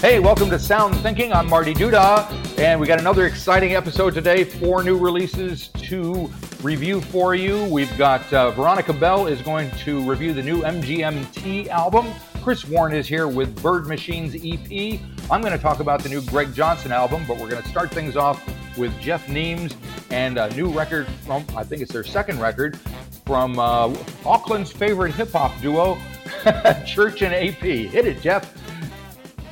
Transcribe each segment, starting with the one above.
Hey, welcome to Sound Thinking. I'm Marty Duda, and we got another exciting episode today. Four new releases to review for you. We've got uh, Veronika Bell is going to review the new MGMT album. Chris Warne is here with Bird Machines EP. I'm going to talk about the new Greg Johnson album, but we're going to start things off with Jeff Neems and a new record from, I think it's their second record, from uh, Auckland's favorite hip hop duo, Church and AP. Hit it, Jeff.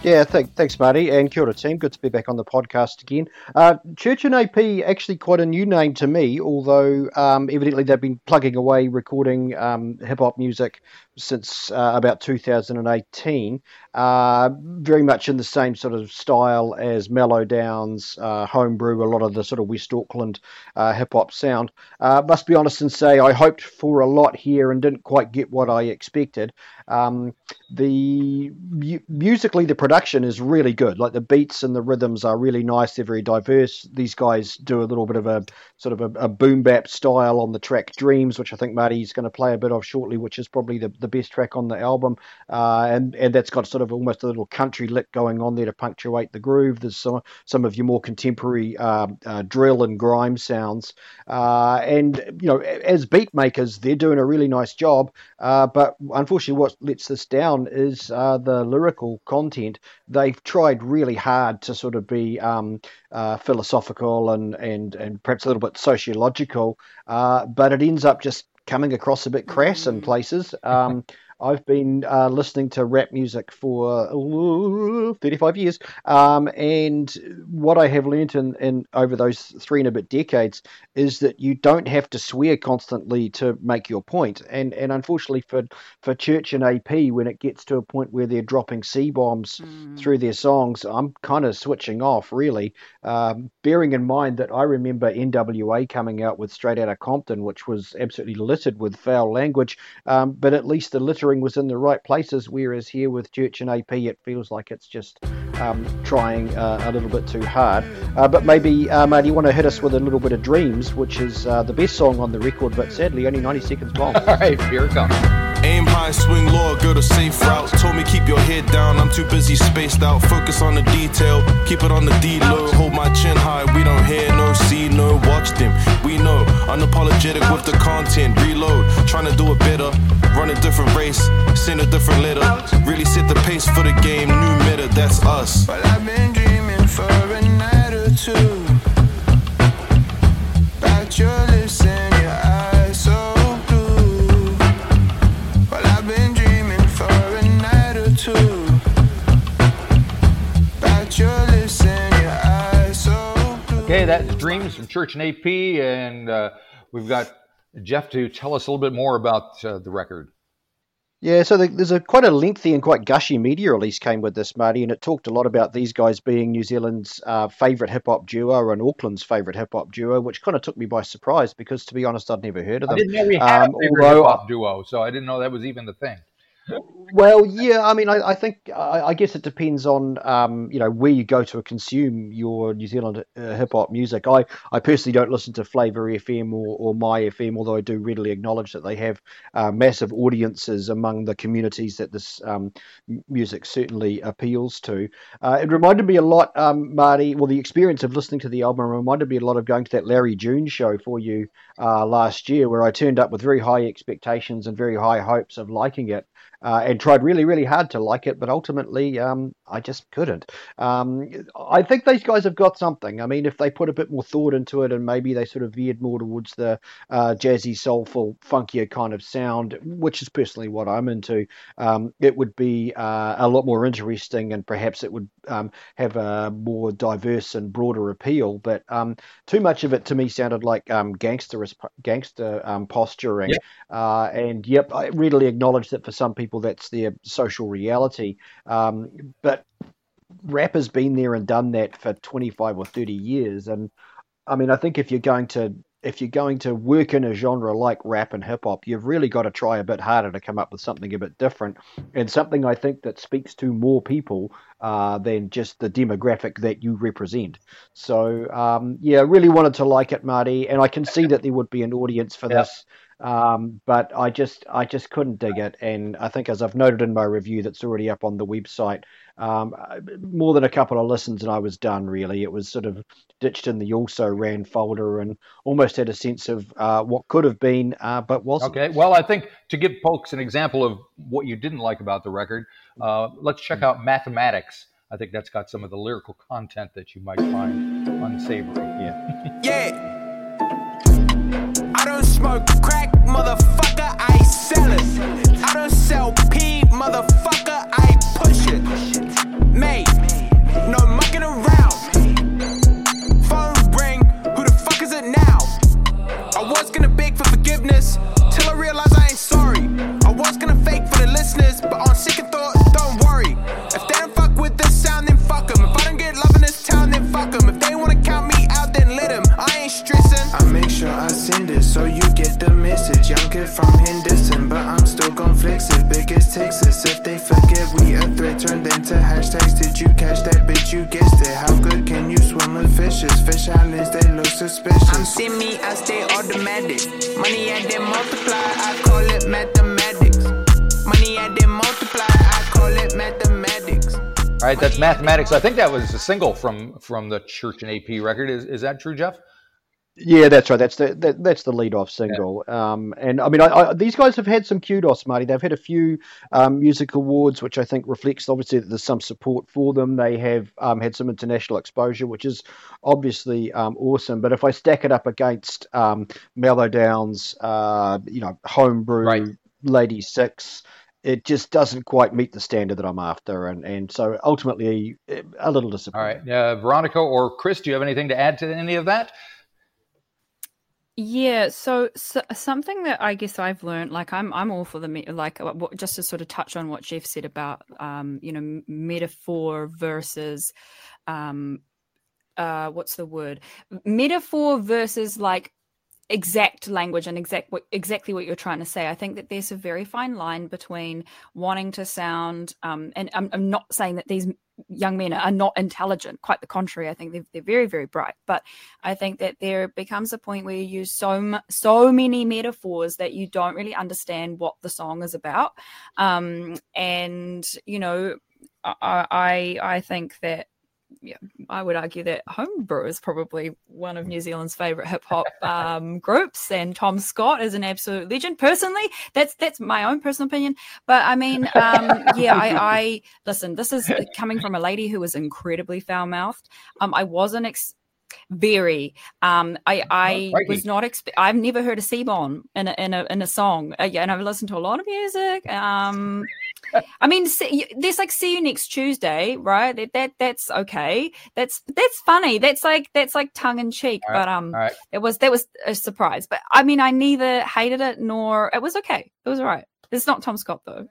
Yeah, th- thanks, Marty, and kia ora, team. Good to be back on the podcast again. Uh, Church and AP, actually quite a new name to me, although um, evidently they've been plugging away recording um, hip hop music since uh, about 2018. Uh, very much in the same sort of style as Melodownz, uh, Homebrew, a lot of the sort of West Auckland uh, hip hop sound. Uh, must be honest and say I hoped for a lot here and didn't quite get what I expected. Um, the musically, the production is really good. Like the beats and the rhythms are really nice. They're very diverse. These guys do a little bit of a sort of a, a boom bap style on the track Dreams, which I think Marty's going to play a bit of shortly, which is probably the, the best track on the album. Uh, and and that's got sort of almost a little country lick going on there to punctuate the groove. There's some some of your more contemporary uh, uh, drill and grime sounds. Uh, and you know, as beat makers, they're doing a really nice job. Uh, but unfortunately, what lets this down is uh, the lyrical content. They've tried really hard to sort of be um, philosophical and and and perhaps a little bit sociological, but it ends up just coming across a bit crass in mm. places. Um, I've been uh, listening to rap music for uh, 35 years, um, and what I have learned in, in, over those three and a bit decades is that you don't have to swear constantly to make your point. And and unfortunately for for Church and AP, when it gets to a point where they're dropping C bombs mm. through their songs, I'm kind of switching off really. Um, bearing in mind that I remember NWA coming out with Straight Outta Compton, which was absolutely littered with foul language, um, but at least the was in the right places, whereas here with Church and AP, it feels like it's just um, trying uh, a little bit too hard. Uh, but maybe, uh, mate, you want to hit us with a little bit of Dreams, which is uh, the best song on the record, but sadly only 90 seconds long. All right, here it comes. Aim high, swing low, go the safe route. Told me keep your head down, I'm too busy spaced out. Focus on the detail, keep it on the D low. Hold my chin high, we don't hear, no see, no watch them. We know, unapologetic with the content. Reload, trying to do it better. Run a different race, send a different letter. Really set the pace for the game, new meta, that's us. Well, I've been dreaming for a night or two. Okay, that's Dreams from Church and AP, and uh, we've got Jeff to tell us a little bit more about uh, the record. Yeah, so the, there's a quite a lengthy and quite gushy media release came with this, Marty, and it talked a lot about these guys being New Zealand's uh, favourite hip hop duo and Auckland's favourite hip hop duo, which kind of took me by surprise because, to be honest, I'd never heard of them. I didn't know we had um, a favorite hip hop duo, so I didn't know that was even the thing well, yeah, I mean, I, I think I, I, guess it depends on um, you know where you go to consume your New Zealand uh, hip hop music. I, I personally don't listen to Flava FM or, or Mai FM, although I do readily acknowledge that they have uh, massive audiences among the communities that this um, music certainly appeals to. Uh, it reminded me a lot, um, Marty. Well, the experience of listening to the album reminded me a lot of going to that Larry June show for you uh, last year, where I turned up with very high expectations and very high hopes of liking it uh, and tried really, really hard to like it, but ultimately um, I just couldn't. Um, I think these guys have got something. I mean, if they put a bit more thought into it and maybe they sort of veered more towards the uh, jazzy, soulful, funkier kind of sound, which is personally what I'm into, um, it would be uh, a lot more interesting and perhaps it would um, have a more diverse and broader appeal. But um, too much of it to me sounded like um, gangster gangster posturing. Yep. Uh, and yep, I readily acknowledge that for some people, people that's their social reality. Um, but rap has been there and done that for 25 or 30 years. And I mean, I think if you're going to if you're going to work in a genre like rap and hip hop, you've really got to try a bit harder to come up with something a bit different and something I think that speaks to more people uh, than just the demographic that you represent. So, um, yeah, really wanted to like it, Marty, and I can see that there would be an audience for yeah. this. Um, but I just I just couldn't dig it, and I think as I've noted in my review that's already up on the website, um, more than a couple of listens and I was done. Really, it was sort of ditched in the also ran folder, and almost had a sense of uh, what could have been, uh, but wasn't. Okay, well, I think to give folks an example of what you didn't like about the record, uh, let's check out Mathematics. I think that's got some of the lyrical content that you might find unsavory. Yeah. Yeah. Smoke crack, motherfucker, I sell it. I don't sell pee, motherfucker, I push it. Mate, no mucking around. Phone ring, who the fuck is it now? I was gonna beg for forgiveness that's Mathematics. I think that was a single from from the Church and AP record. Is is that true, Jeff? Yeah, that's right. That's the that, that's the lead off single. Um, and I mean, I, I, these guys have had some kudos, Marty. They've had a few um, music awards, which I think reflects obviously that there's some support for them. They have um, had some international exposure, which is obviously um, awesome. But if I stack it up against um, Melodownz, uh, you know, Homebrew, Right. Lady Six, it just doesn't quite meet the standard that I'm after, and and so ultimately a little All disappointed. right, uh, Veronika or Chris, do you have anything to add to any of that? Yeah, so, so something that I guess I've learned, like I'm, I'm all for the me- like uh, just to sort of touch on what Jeff said about, um, you know, metaphor versus, um, uh, what's the word? Metaphor versus like exact language and exact what exactly what you're trying to say. I think that there's a very fine line between wanting to sound, um, and I'm, I'm not saying that these young men are not intelligent. Quite the contrary. I think they're, they're very, very bright. But I think that there becomes a point where you use so so many metaphors that you don't really understand what the song is about. Um, and you know, I I, I think that. Yeah, I would argue that Homebrew is probably one of New Zealand's favorite hip hop um, groups, and Tom Scott is an absolute legend. Personally, that's that's my own personal opinion. But I mean, um, yeah, I, I listen. This is coming from a lady who was incredibly foul mouthed. Um, I wasn't ex- very. Um, I I crikey. was not. Expe- I've never heard a C-bomb in a in a in a song, uh, yeah, and I've listened to a lot of music. Um, I mean, there's like see you next Tuesday, right? That, that that's okay. That's that's funny. That's like that's like tongue in cheek. Right, But um, right. it was that was a surprise. But I mean, I neither hated it nor it was okay. It was all right. It's not Tom Scott though.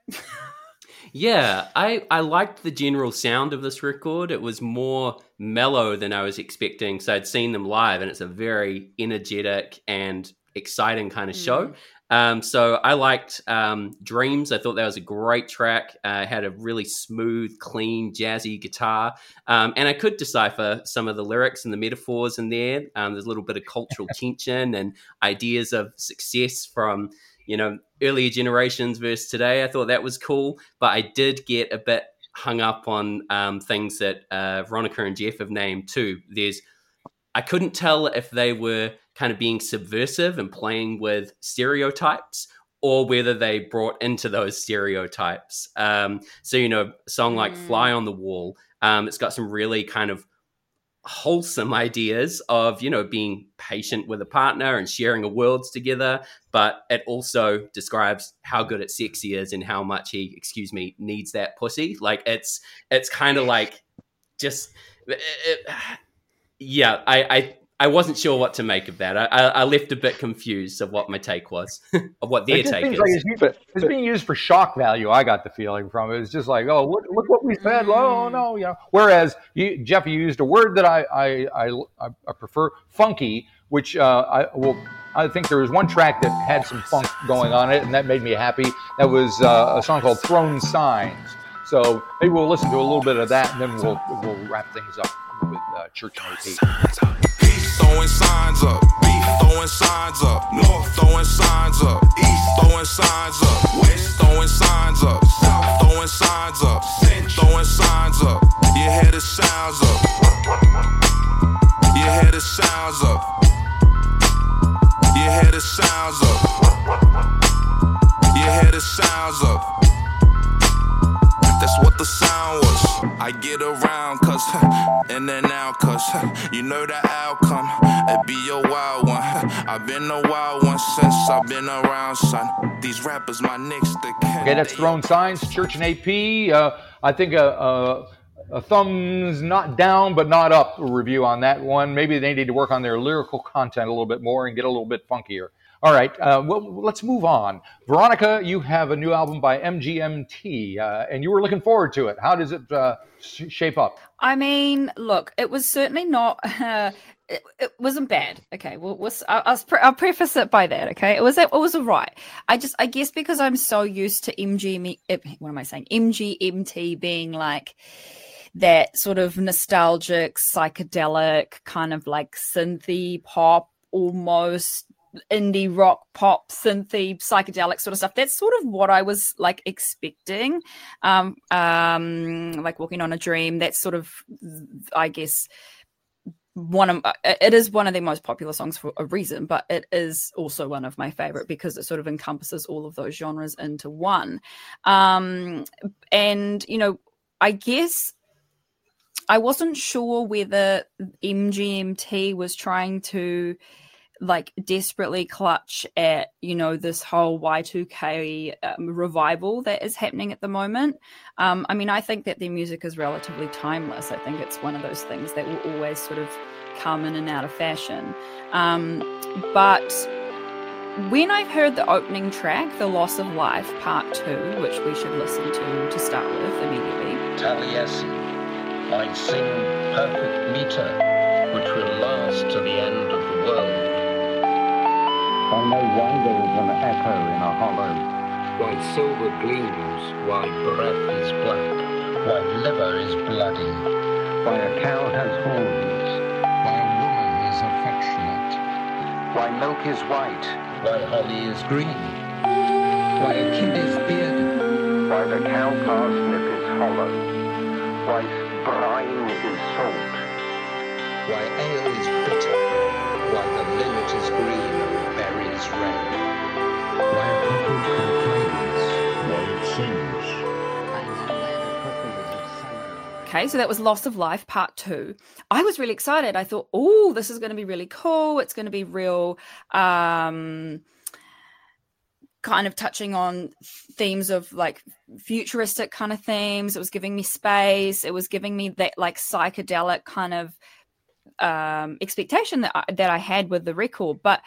Yeah, I, I liked the general sound of this record. It was more mellow than I was expecting. So I'd seen them live, and it's a very energetic and exciting kind of show. Um, so I liked um, Dreams. I thought that was a great track. Uh, had a really smooth, clean, jazzy guitar. Um, and I could decipher some of the lyrics and the metaphors in there. Um, there's a little bit of cultural tension and ideas of success from you know earlier generations versus today. I thought that was cool, but I did get a bit hung up on um, things that uh, Veronika and Jeff have named too. There's I couldn't tell if they were kind of being subversive and playing with stereotypes or whether they brought into those stereotypes. Um, so, you know, a song like Mm. Fly on the Wall, um, it's got some really kind of wholesome ideas of, you know, being patient with a partner and sharing a world together, but it also describes how good at sex he is and how much he, excuse me, needs that pussy. Like it's, it's kind of like just, it, it- yeah, I, I, I wasn't sure what to make of that. I, I I left a bit confused of what my take was, of what their It take seems is. like it's, used- But- it's being used for shock value. I got the feeling from it. It's just like, oh, look, look what we said. Oh no, you know. Whereas you, Jeff, you used a word that I I, I, I prefer, funky, which uh, I will. I think there was one track that had some funk going on it, and that made me happy. That was uh, a song called "Throne Signs." So maybe we'll listen to a little bit of that, and then we'll we'll wrap things up with uh, Church and AP. Throwing signs up. Beef, throwing signs up. North, throwing signs up. East, throwing signs up. West, throwing signs up. South, throwing signs up. Throwing signs up. You hear the sounds up. You hear the sounds up. You hear the sounds up. You hear the sounds up. That's what the sound was. I get around, cause, in and out, cause, you know the outcome. It be a wild one. I've been a wild one since I've been around, son. These rappers, my nicks, can't. Okay, that's Throne Signs, Church and AP. Uh, I think a, a, a thumbs not down but not up review on that one. Maybe they need to work on their lyrical content a little bit more and get a little bit funkier. All right, uh, well, let's move on. Veronika, you have a new album by MGMT, uh, and you were looking forward to it. How does it uh, sh- shape up? I mean, look, it was certainly not. It, it wasn't bad. Okay, well, was, I, I'll, pre- preface it by that. Okay, it was it was alright. I just, I guess, because I'm so used to MG, eh, what am I saying? MGMT being like that sort of nostalgic, psychedelic, kind of like synthy pop, almost indie rock pop synthy psychedelic sort of stuff. That's sort of what i was like expecting. Um um like walking on a dream that's sort of i guess one of it is one of the most popular songs for a reason but it is also one of my favorite because it sort of encompasses all of those genres into one. Um and you know i guess i wasn't sure whether mgmt was trying to like desperately clutch at you know this whole Y2K um, revival that is happening at the moment. Um, I mean, I think that their music is relatively timeless. I think it's one of those things that will always sort of come in and out of fashion. Um, but when I've heard the opening track, "The Loss of Life" Part Two, which we should listen to to start with immediately. Taliesin, I sing perfect meter, which will last to the end. I know why there is an echo in a hollow. Why silver gleams, why breath is black, why liver is bloody, Why a cow has horns. why a woman is affectionate, Why milk is white. why holly is green, why a kid is bearded, Why the cow parsnip is hollow. Why brine is salt. why ale is bitter, why the linnet is green and berries red, why a complains, why sings. Okay, so that was Loss of Life Part Two. I was really excited. I thought, oh, this is going to be really cool. It's going to be real. Um, kind of touching on themes of like futuristic kind of themes. It was giving me space. It was giving me that like psychedelic kind of um, expectation that I, that I had with the record. But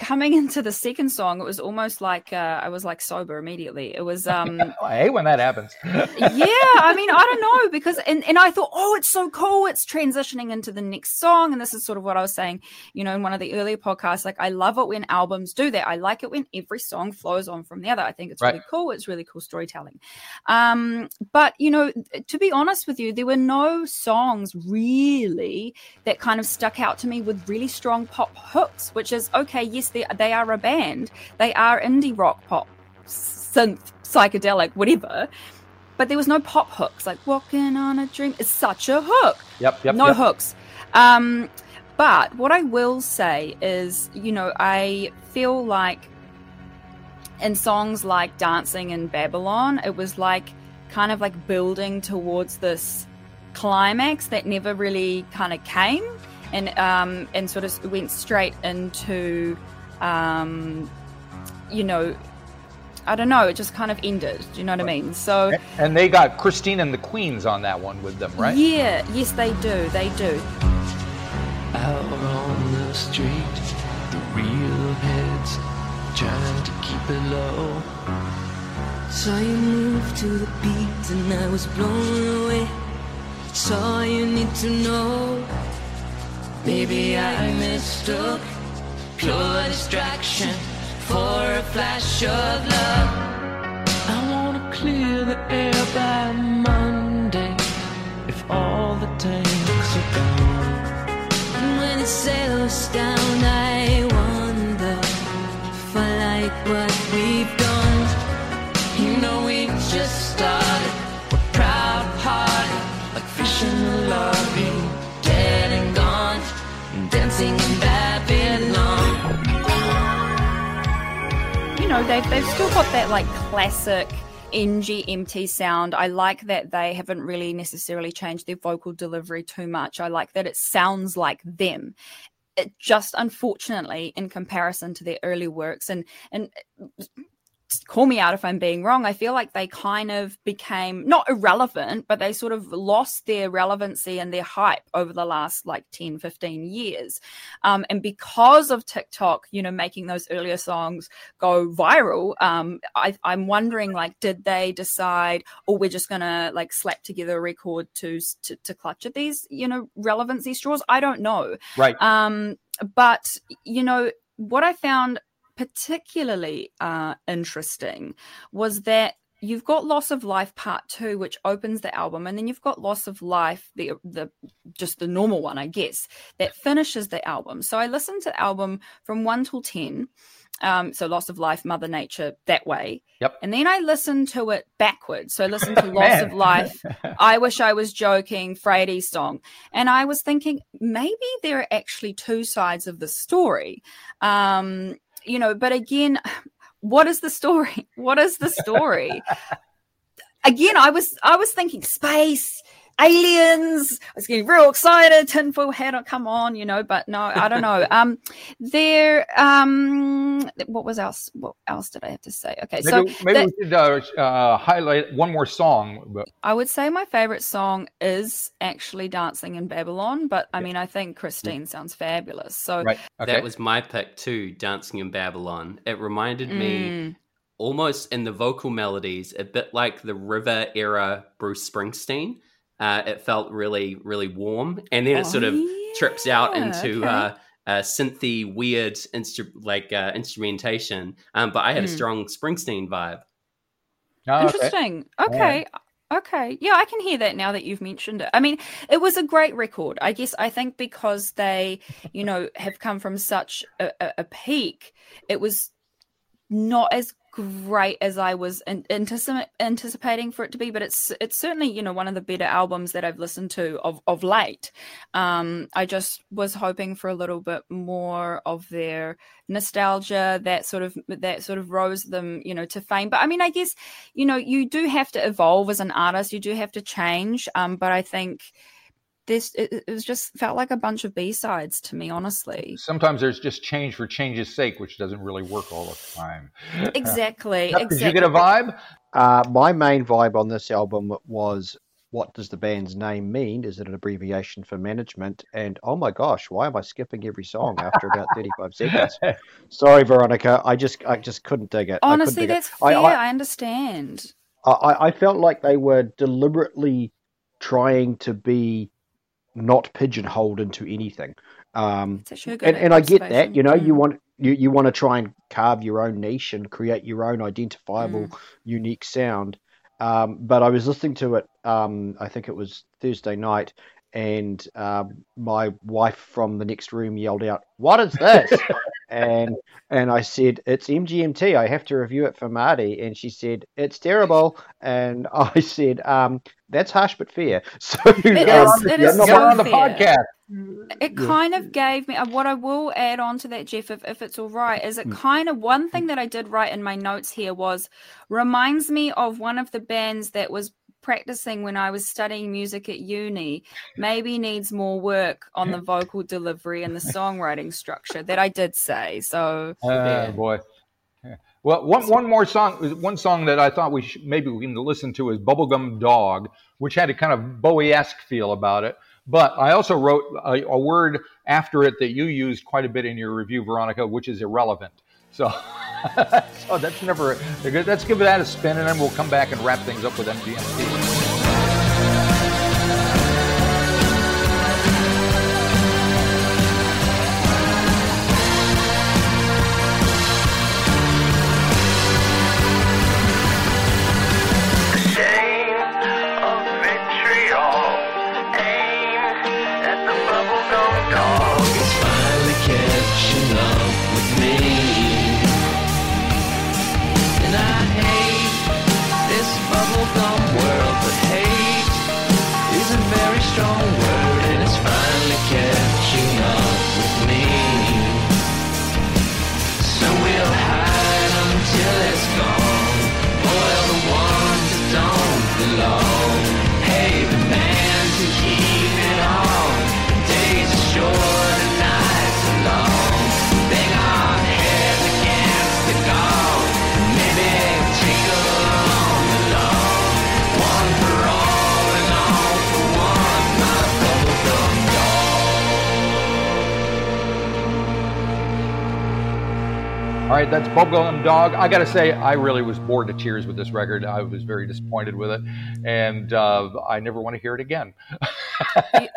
coming into the second song, it was almost like uh, I was like sober immediately. It was um, I hate when that happens. yeah i mean i don't know because and, and i thought oh it's so cool it's transitioning into the next song and this is sort of what i was saying you know in one of the earlier podcasts like i love it when albums do that i like it when every song flows on from the other i think it's Right. really cool it's really cool storytelling um but you know to be honest with you there were no songs really that kind of stuck out to me with really strong pop hooks which is okay yes they, they are a band. They are indie rock pop synth psychedelic whatever. But there was no pop hooks. Like walking on a dream it's such a hook. Yep, yep. no yep. hooks. Um but what i will say is you know i feel like in songs like dancing in babylon it was like kind of like building towards this climax that never really kind of came. And um and sort of went straight into um you know i don't know it just kind of ended do you know what i mean so And they got Christine and the Queens on that one with them, right? yeah yes they do they do Out on the street, the real heads trying to keep it low. Saw you move to the beat and I was blown away. It's all you need to know. Maybe I mistook pure distraction for a flash of love. I wanna clear the air by Monday if all the tanks are gone. And when it sails know, they've they've still got that like classic MGMT sound. I like that they haven't really necessarily changed their vocal delivery too much. I like that it sounds like them. It just unfortunately, in comparison to their early works, and and call me out if I'm being wrong. I feel like they kind of became not irrelevant, but they sort of lost their relevancy and their hype over the last like 10, 15 years. Um, and because of TikTok, you know, making those earlier songs go viral, um, I, I'm wondering like, did they decide, or oh, we're just going to like slap together a record to, to, to clutch at these, you know, relevancy straws? I don't know. Right. Um, but, you know, what I found particularly uh, interesting was that you've got loss of life part two which opens the album and then you've got loss of life the the just the normal one i guess that finishes the album. So i listened to the album from 1 till 10 um, so loss of life mother nature that way. Yep. And then i listened to it backwards. So i listened to loss of life i wish i was joking Freddie's song. And i was thinking maybe there are actually two sides of the story. Um, you know, but again, what is the story? What is the story? again, I was I was thinking space, aliens. I was getting real excited. Tinfoil hat, come on, you know. But no, I don't know. Um, there. Um, what was else? What else did I have to say? Okay, maybe, so maybe that, we should uh, uh, highlight one more song. But... I would say my favorite song is actually "Dancing in Babylon," but I mean, I think Christine sounds fabulous. So right. okay. that was my pick too. "Dancing in Babylon." It reminded me Mm. almost in the vocal melodies, a bit like the River era Bruce Springsteen. Uh, it felt really, really warm, and then it sort of Oh, trips out into okay. uh, a synthy, weird instru- like uh, instrumentation. Um, but I had a Hmm. strong Springsteen vibe. Oh, okay. Interesting. Okay. Okay. Yeah, I can hear that now that you've mentioned it. I mean, it was a great record. I guess I think because they, you know, have come from such a, a, a peak, it was not as great as I was an- anticip- anticipating for it to be, but it's it's certainly, you know, one of the better albums that I've listened to of of late. Um I just was hoping for a little bit more of their nostalgia that sort of that sort of rose them, you know, to fame. But I mean, I guess you know, you do have to evolve as an artist. You do have to change. Um, but I think this it, it was just felt like a bunch of B sides to me, honestly. Sometimes there's just change for change's sake, which doesn't really work all the time. Exactly. Yep, exactly. Did you get a vibe? Uh, my main vibe on this album was what does the band's name mean? Is it an abbreviation for management? And oh my gosh, why am I skipping every song after about 35 seconds? Sorry, Veronika, I just I just couldn't dig it. I Honestly, dig that's I- fair. I- I, understand. I, I I felt like they were deliberately trying to be not pigeonholed into anything. Um, It's actually a good and, and I get that, you know, you Mm. want you, you want to try and carve your own niche and create your own identifiable, Mm. unique sound. Um, but I was listening to it, um, I think it was Thursday night, and um, my wife from the next room yelled out, "What is this?" and and I said, "It's MGMT. I have to review it for Marty." And she said, "It's terrible." And I said, um, "That's harsh but fair." So It um, is- it yeah, is not so on the fair. podcast. It kind of gave me uh, what I will add on to that, Jeff, if, if it's all right, is it kind of one thing that I did write in my notes here was reminds me of one of the bands that was practicing when I was studying music at uni, maybe needs more work on the vocal delivery and the songwriting structure that I did say. So Oh boy. Yeah. Well, one one more song, one song that I thought we should, maybe we can listen to is "Bubblegum Dog," which had a kind of Bowie-esque feel about it. But I also wrote a, a word after it that you used quite a bit in your review, Veronika, which is irrelevant. So, so that's never. Let's give that a spin, and then we'll come back and wrap things up with MGMT. Right, that's Bubblegum Dog. I got to say, I really was bored to tears with this record. I was very disappointed with it, and uh, I never want to hear it again.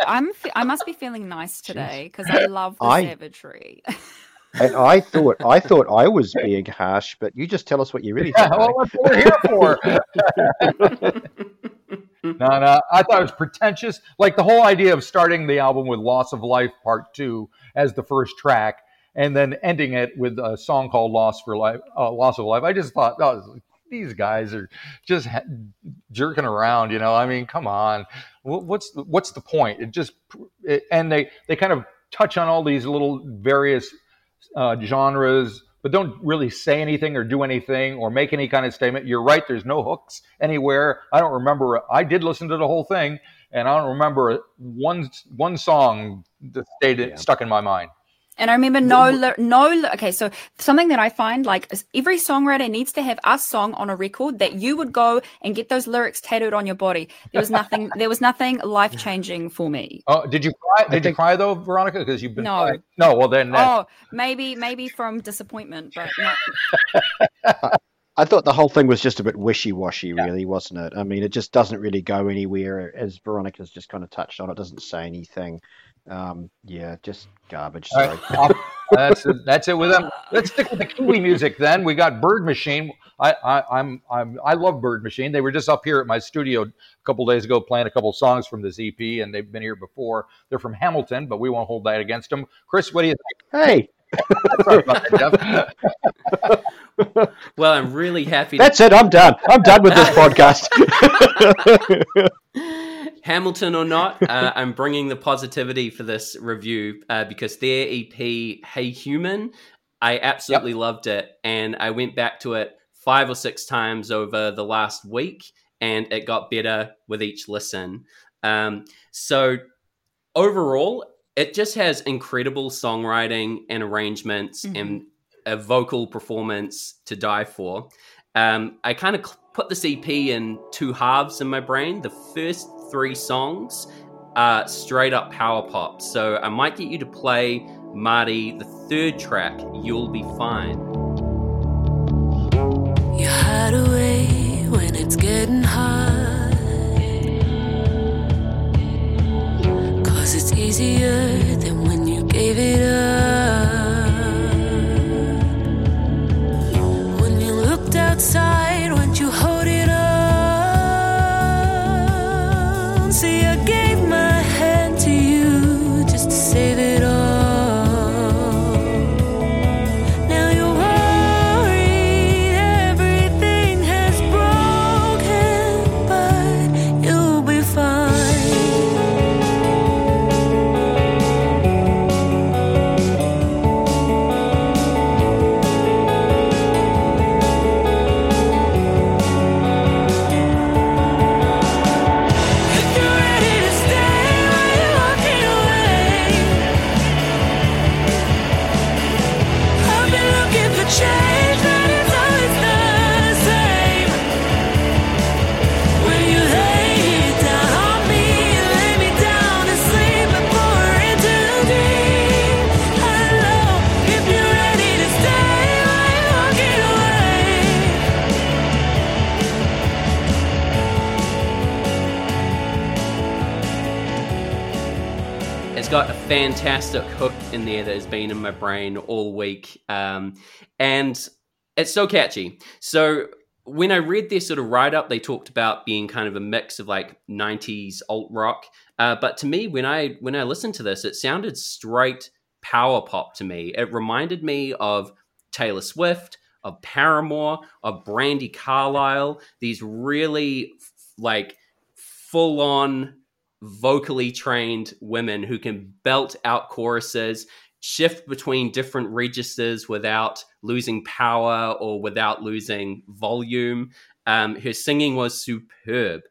I'm fe- I must be feeling nice today because I love the I- savagery. And I thought I thought I was being harsh, but you just tell us what you really Yeah, think. well, that's what we're here for. no, no, I thought it was pretentious. Like the whole idea of starting the album with "Loss of Life" Part Two as the first track, and then ending it with a song called "Loss for Life," uh, "Loss of Life." I just thought, oh, these guys are just ha- jerking around. You know, I mean, come on, what's the, what's the point? It just it, and they they kind of touch on all these little various uh, genres, but don't really say anything or do anything or make any kind of statement. You're right. There's no hooks anywhere. I don't remember. I did listen to the whole thing, and I don't remember one one song that stayed stuck in my mind. And I remember no, ly- no. Okay, so something that I find like every songwriter needs to have a song on a record that you would go and get those lyrics tattooed on your body. There was nothing. there was nothing life changing for me. Oh, did you cry? Did you cry though, Veronika? Because you've been No. crying. No. Well, then that, Oh, maybe, maybe from disappointment, but not, I thought the whole thing was just a bit wishy-washy, really, wasn't it? I mean, it just doesn't really go anywhere, as Veronika's just kind of touched on. It doesn't say anything. Um, yeah, just garbage. Sorry. right, that's it, that's it with them. Let's stick with the Kiwi music then. We got Bird Machine. I, I I'm I'm I love Bird Machine. They were just up here at my studio a couple days ago playing a couple songs from this EP, and they've been here before. They're from Hamilton, but we won't hold that against them. Chris, what do you think? Hey, that, Well, I'm really happy. that's it. I'm done. I'm done with this podcast. Hamilton or not, uh, I'm bringing the positivity for this review uh, because their EP, Hey Human, I absolutely loved it. And I went back to it five or six times over the last week, and it got better with each listen. Um, so, overall, it just has incredible songwriting and arrangements Mhm. and a vocal performance to die for. Um, I kind of cl- put this EP in two halves in my brain. The first three songs are straight up power pop. So I might get you to play Marty, the third track, You'll Be Fine. You hide away when it's getting hard. Cause it's easier than when you gave it up. When you looked outside, fantastic hook in there that has been in my brain all week. Um, and it's so catchy. So when I read their sort of write up, they talked about being kind of a mix of like 90s alt rock. Uh, but to me, when I when I listened to this, it sounded straight power pop to me. It reminded me of Taylor Swift, of Paramore, of Brandi Carlile. These really f- like full on vocally trained women who can belt out choruses, shift between different registers without losing power or without losing volume. Um, her singing was superb.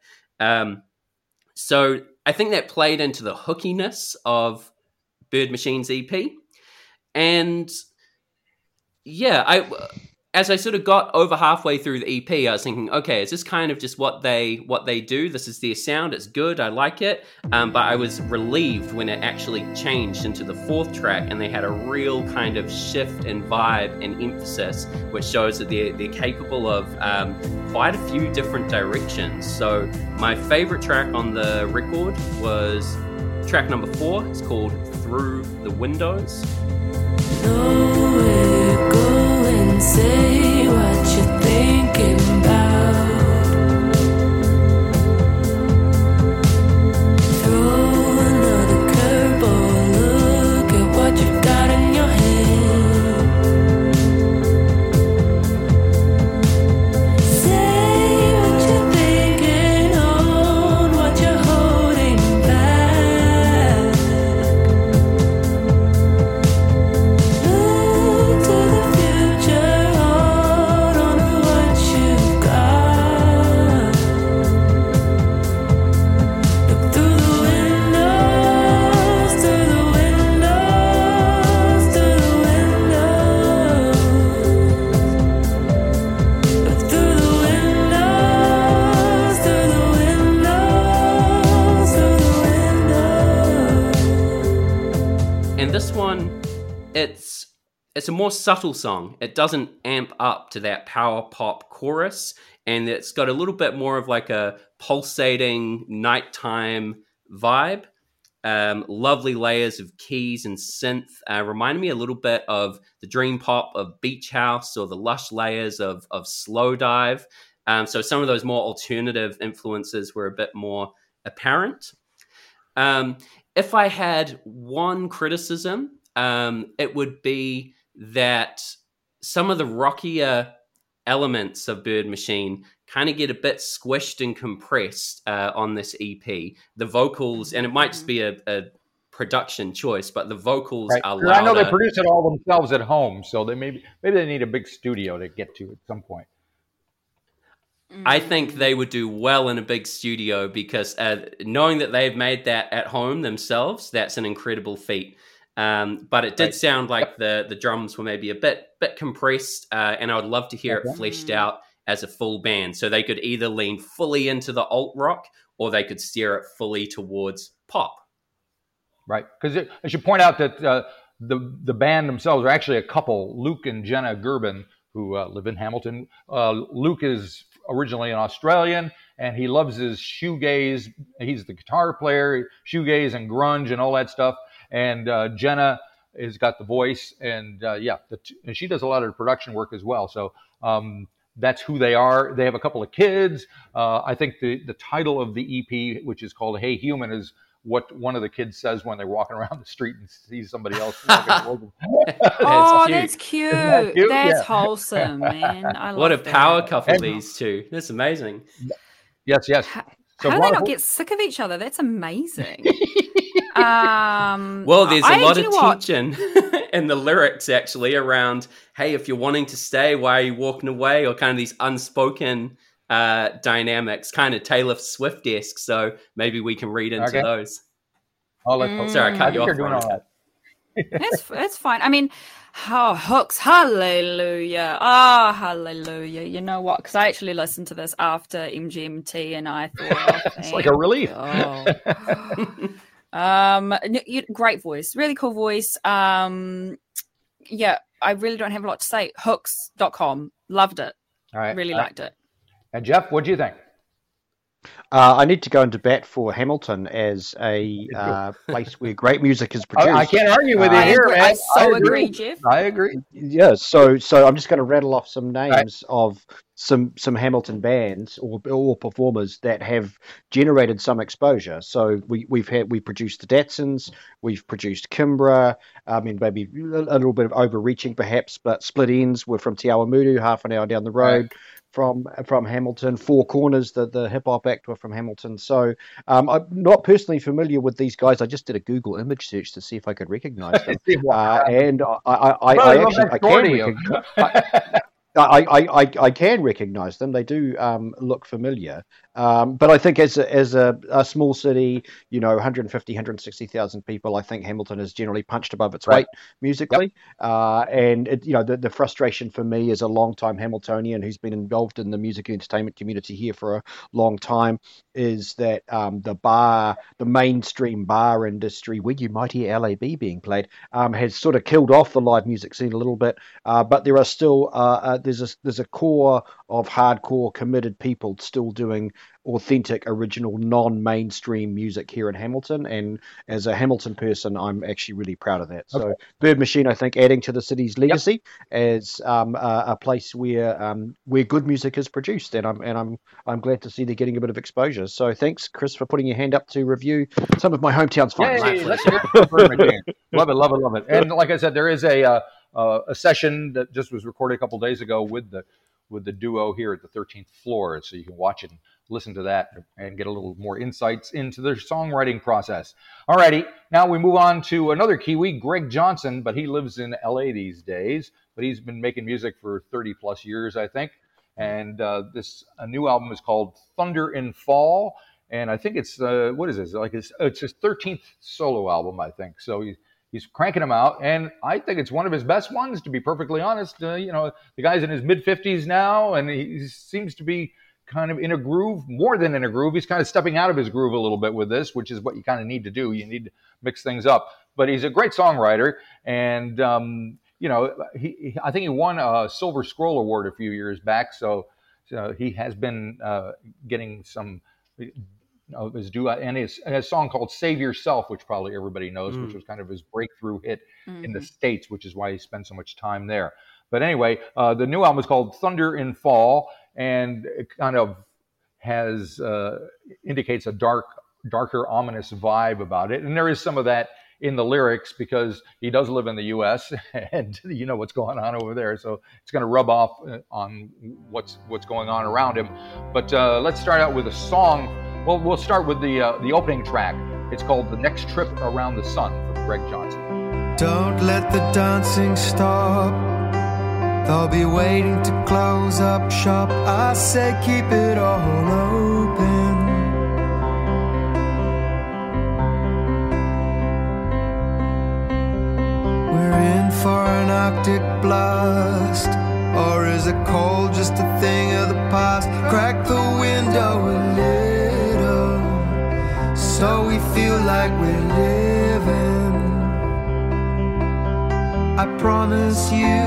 Um, so I think that played into the hookiness of Bird Machine's EP. And yeah, I as I sort of got over halfway through the EP, I was thinking, okay, is this kind of just what they what they do? This is their sound. It's good. I like it. Um, but I was relieved when it actually changed into the fourth track, and they had a real kind of shift in vibe and emphasis, which shows that they're they're capable of um, quite a few different directions. So my favorite track on the record was track number four. It's called "Through the Windows." Say what you're thinking it's a more subtle song. It doesn't amp up to that power pop chorus, and it's got a little bit more of like a pulsating nighttime vibe. Um, lovely layers of keys and synth. Uh, remind me a little bit of the dream pop of Beach House or the lush layers of of Slowdive. Um, so some of those more alternative influences were a bit more apparent. Um, if I had one criticism, um, it would be that some of the rockier elements of Bird Machine kind of get a bit squished and compressed uh, on this EP. The vocals, and it might just be a, a production choice, but the vocals Right. are 'Cause I know they produce it all themselves at home, so they maybe maybe they need a big studio to get to at some point. I think they would do well in a big studio because uh, knowing that they've made that at home themselves, that's an incredible feat. Um, but it did Right. sound like the the drums were maybe a bit bit compressed, uh, and I would love to hear it fleshed out as a full band. So they could either lean fully into the alt rock or they could steer it fully towards pop. Right, because I should point out that uh, the the band themselves are actually a couple, Luke and Jenna Gerben, who uh, live in Hamilton. Uh, Luke is originally an Australian, and he loves his shoegaze. He's the guitar player, shoegaze and grunge and all that stuff. And uh, Jenna has got the voice, and uh, yeah, the t- and she does a lot of the production work as well. So. Um, that's who they are. They have a couple of kids. Uh, I think the, the title of the EP, which is called "Hey Human," is what one of the kids says when they're walking around the street and sees somebody else walking towards them. oh, that's cute. that cute? That's Yeah. wholesome, man. I What a love that. power couple And- these two. That's amazing. yes, yes. How, So how do they Veronika- not get sick of each other? That's amazing. um, Well, there's a I- lot of you tension in the lyrics actually around, hey, if you're wanting to stay, why are you walking away? Or kind of these unspoken uh, dynamics, kind of Taylor Swift esque. So maybe we can read into Okay. those. I'll let Mm. Sorry, I cut I you off. you're doing all Veronika. right. That's that's fine. I mean, oh, hooks, hallelujah, ah, hallelujah. You know what? Because I actually listened to this after MGMT, and I thought, oh, It's like a relief. God. um, you- great voice, really cool voice. Um, yeah, I really don't have a lot to say. Hooks.com, loved it, All right. really Uh, liked it. And Jeff, what do you think? Uh, I need to go into bat for Hamilton as a uh, place where great music is produced. I can't argue with you Uh, here, agree, man. I so agree, Jeff. I agree. Yeah, so so I'm just going to rattle off some names of some some Hamilton bands or or performers that have generated some exposure. So we we've had we produced the Datsuns, we've produced Kimbra. I mean, maybe a little bit of overreaching perhaps, but Split Enz were from Te Awamutu, half an hour down the road. From from Hamilton, Four Corners, the, the hip hop act were from Hamilton. So um, I'm not personally familiar with these guys. I just did a Google image search to see if I could recognize them. Uh, and I, I, I, I actually I can recognize, I, I, I, can recognise them. They do um, look familiar. Um, but I think as a, as a, a small city, you know, 150, 160,000 people, I think Hamilton is generally punched above its Right. weight musically. Uh, and, it, you know, the, the frustration for me as a long-time Hamiltonian who's been involved in the music and entertainment community here for a long time is that um, the bar, the mainstream bar industry, where you might hear LAB being played, um, has sort of killed off the live music scene a little bit. Uh, but there are still uh, uh, there's a there's a core of hardcore committed people still doing authentic, original, non-mainstream music here in Hamilton. And as a Hamilton person, I'm actually really proud of that. So Bird Machine, I think, adding to the city's legacy as um, a, a place where um, where good music is produced, and I'm and I'm I'm glad to see they're getting a bit of exposure. So thanks, Chris, for putting your hand up to review some of my hometown's finest. Yay, let's hear it for Bird Machine. Love it, love it, love it. And like I said, there is a uh, uh, a session that just was recorded a couple days ago with the with the duo here at the 13th floor, so you can watch it and listen to that and get a little more insights into their songwriting process. Alrighty, now we move on to another Kiwi, Greg Johnson, but he lives in LA these days, but he's been making music for 30 plus years, I think. And uh, this a new album is called Thunder in Fall, and I think it's uh, what is this? Like it's, it's his 13th solo album, I think. So he, he's cranking them out, and I think it's one of his best ones. To be perfectly honest, uh, you know, the guy's in his mid 50s now, and he seems to be kind of in a groove, more than in a groove. He's kind of stepping out of his groove a little bit with this, which is what you kind of need to do. You need to mix things up. But he's a great songwriter, and um, you know, he, I think he won a Silver Scroll Award a few years back. So, so he has been uh, getting some of his due and his, and his song called "Save Yourself," which probably everybody knows, which Mm. was kind of his breakthrough hit in the Mhm. states, which is why he spent so much time there. But anyway, uh, the new album is called Thunder in Fall, and it kind of has uh, indicates a dark, darker, ominous vibe about it, and there is some of that in the lyrics because he does live in the U.S. and you know what's going on over there, so it's going to rub off uh, on what's what's going on around him. But uh, let's start out with a song. Well, we'll start with the uh, the opening track. It's called "The Next Trip Around the Sun" from Greg Johnson. Don't let the dancing stop. They'll be waiting to close up shop. I say keep it all open. We're in for an Arctic blast. Or is it cold just a thing of the past? Crack the window a little so we feel like we're living. I promise you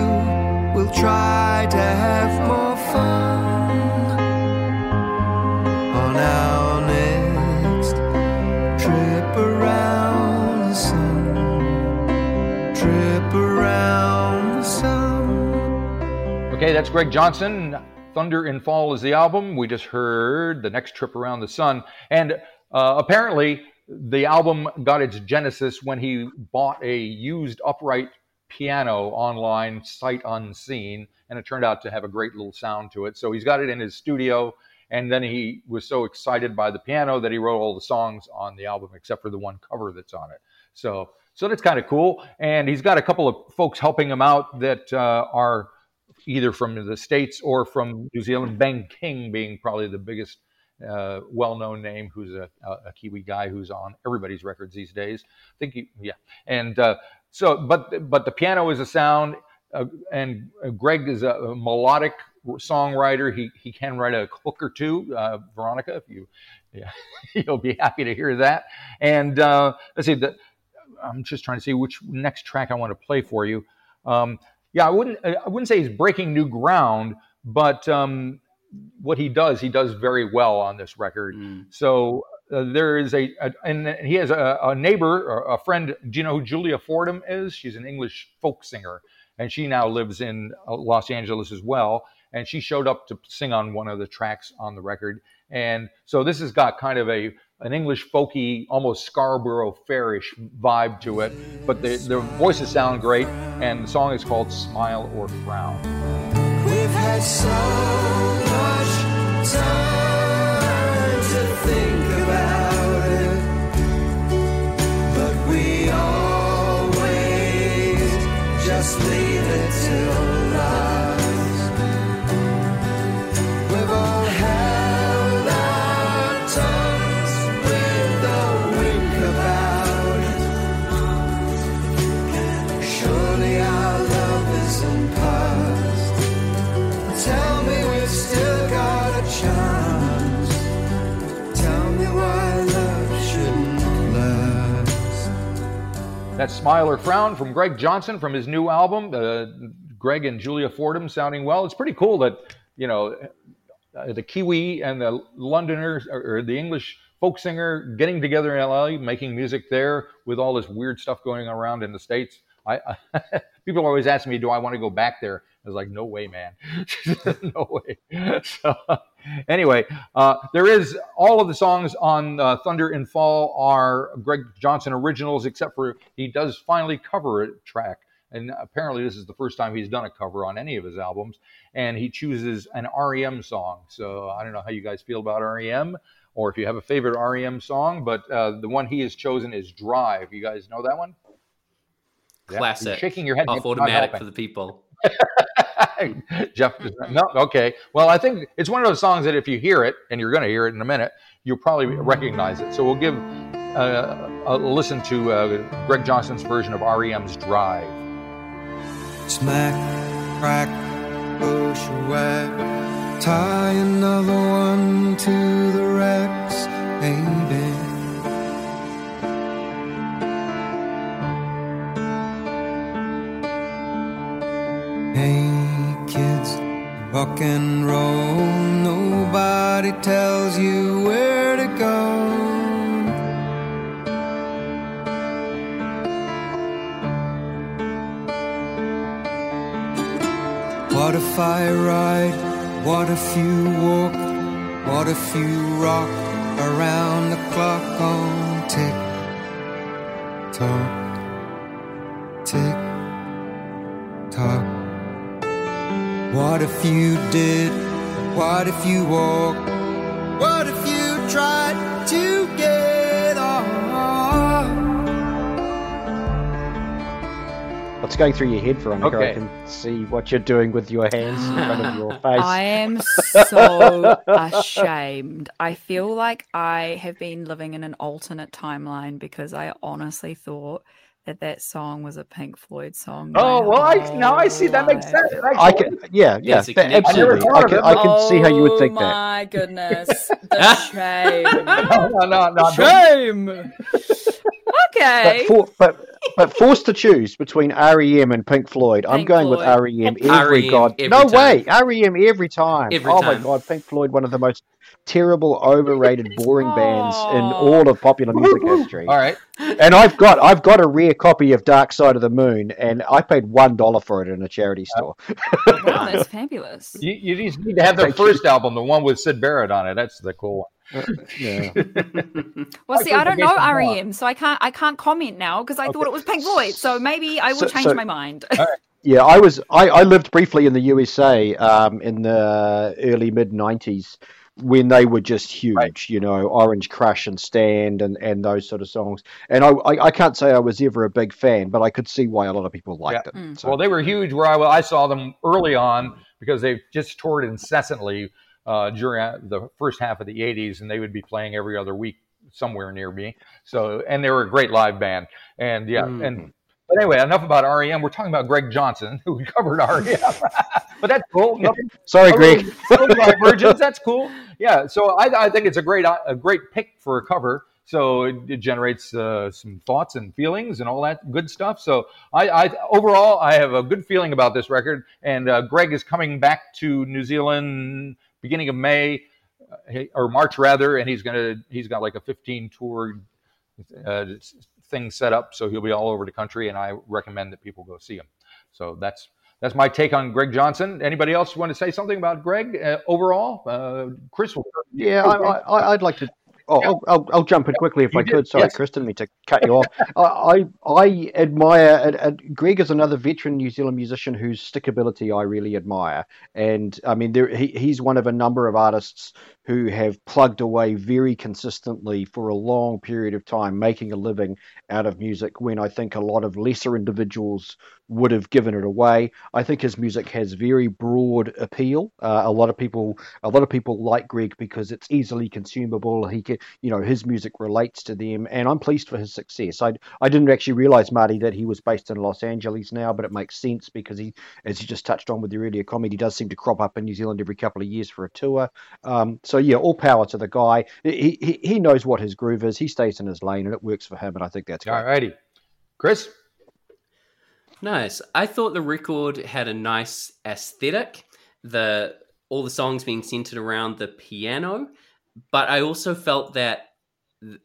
we'll try to have more fun on our next trip around the sun. Trip around the sun. Okay, that's Greg Johnson. Thunder in Fall is the album. We just heard The Next Trip Around the Sun. And uh, apparently, the album got its genesis when he bought a used upright piano online, sight unseen, and it turned out to have a great little sound to it. So he's got it in his studio. And then he was so excited by the piano that he wrote all the songs on the album, except for the one cover that's on it. So, so that's kind of cool. And he's got a couple of folks helping him out that uh, are either from the states or from New Zealand. Ben King being probably the biggest uh, well-known name, who's a, a Kiwi guy who's on everybody's records these days. I think, he, yeah. And uh, so, but but the piano is a sound, uh, and Greg is a, a melodic songwriter. He he can write a hook or two. Uh, Veronika, if you, yeah, you'll be happy to hear that. And uh, let's see, the, I'm just trying to see which next track I want to play for you. Um, yeah, I wouldn't I wouldn't say he's breaking new ground, but um, what he does, he does very well on this record. So uh, there is a, a and he has a, a neighbor, a friend. Do you know who Julia Fordham is? She's an English folk singer, and she now lives in uh, Los Angeles as well. And she showed up to sing on one of the tracks on the record. And so this has got kind of a an English folky, almost Scarborough fairish vibe to it. But the, the voices sound great, and the song is called "Smile or Frown." We've had so much time That's Smile or Frown from Greg Johnson from his new album. Uh, Greg and Julia Fordham sounding well. It's pretty cool that, you know, uh, the Kiwi and the Londoner or, or the English folk singer getting together in LA, making music there with all this weird stuff going around in the States. I, I people always ask me, do I want to go back there? I was like, no way, man, no way. So, anyway, uh, there is all of the songs on uh, Thunder in Fall are Greg Johnson originals, except for he does finally cover a track. And apparently, this is the first time he's done a cover on any of his albums. And he chooses an REM song. So I don't know how you guys feel about REM or if you have a favorite REM song, but uh, the one he has chosen is Drive. You guys know that one? Classic. you're shaking your head. Off automatic for the people. Jeff, does not- no, okay. Well, I think it's one of those songs that if you hear it, and you're going to hear it in a minute, you'll probably recognize it. So we'll give uh, a listen to uh, Greg Johnson's version of REM's Drive. Smack, crack, bushwhack. Tie another one to the racks, baby. Hey kids, rock and roll. Nobody tells you where to go. What if I ride? What if you walk? What if you rock around the clock on tick tock, tick tock? What if you did? What if you walked? What if you tried to get on? What's going through your head, Veronika? Okay. I can see what you're doing with your hands in front of your face. I am so ashamed. I feel like I have been living in an alternate timeline because I honestly thought that that song was a Pink Floyd song. Oh, my well, I, whole now I see that makes life. sense. I can, yeah, yeah, Yes, that- connects. I absolutely. I can. I can see how you would think oh that. my goodness, the shame. no, no, no, no. Shame. Okay. But, for, but but forced to choose between REM and Pink Floyd, I'm Pink going with REM every REM god. every no time. way, REM every time. Every oh time. my god, Pink Floyd, one of the most terrible, overrated, boring bands in all of popular music history. All right. And I've got I've got a rare copy of Dark Side of the Moon, and I paid one dollar for it in a charity uh, store. Wow, that's fabulous. You, you just need to have their Thank you. first album, the one with Syd Barrett on it. That's the cool one. Yeah. Well, see, I don't know Clarification more. REM, so I can't I can't comment now because I thought it was Pink Floyd. So maybe I will So- change so- my mind. Yeah, I was. I, I lived briefly in the USA um, in the early mid '90s when they were just huge. You know, Orange Crush and Stand and, and those sort of songs. And I, I I can't say I was ever a big fan, but I could see why a lot of people liked Mm. it. So, Well, they were huge where I, I saw them early on because they just toured incessantly uh, during uh, the first half of the 80s, and they would be playing every other week somewhere near me. So, and they were a great live band. And yeah, Mm. and but anyway, enough about REM. We're talking about Greg Johnson, who covered REM. but that's cool. Nothing- sorry, Greg. divergence. That's cool. Yeah. So I, I think it's a great a great pick for a cover. So it, it generates uh, some thoughts and feelings and all that good stuff. So I, I overall I have a good feeling about this record. And uh, Greg is coming back to New Zealand beginning of May uh, or March rather, and he's gonna he's got like a 15 tour uh, thing set up. So he'll be all over the country, and I recommend that people go see him. So that's that's my take on Greg Johnson. Anybody else want to say something about Greg uh, overall? Uh, Chris, will- Yeah, I, I, I- I'd like to. Oh, I'll, I'll, I'll jump in quickly if You I did, could. Sorry, yes. Chris, didn't mean to cut you off. I, I, admire. And, and Greg is another veteran New Zealand musician whose stickability I really admire. And I mean, there, he, he's one of a number of artists who have plugged away very consistently for a long period of time, making a living out of music. When I think a lot of lesser individuals would have given it away. I think his music has very broad appeal. Uh, a lot of people, a lot of people like Greg because it's easily consumable. He can, you know, his music relates to them, and I'm pleased for his success. I, I didn't actually realize Marty that he was based in Los Angeles now, but it makes sense because he, as you just touched on with your earlier comment, he does seem to crop up in New Zealand every couple of years for a tour. Um, so yeah, all power to the guy. He, he he knows what his groove is. He stays in his lane, and it works for him. And I think that's all righty. Chris? Nice. I thought the record had a nice aesthetic. The all the songs being centered around the piano, but I also felt that th-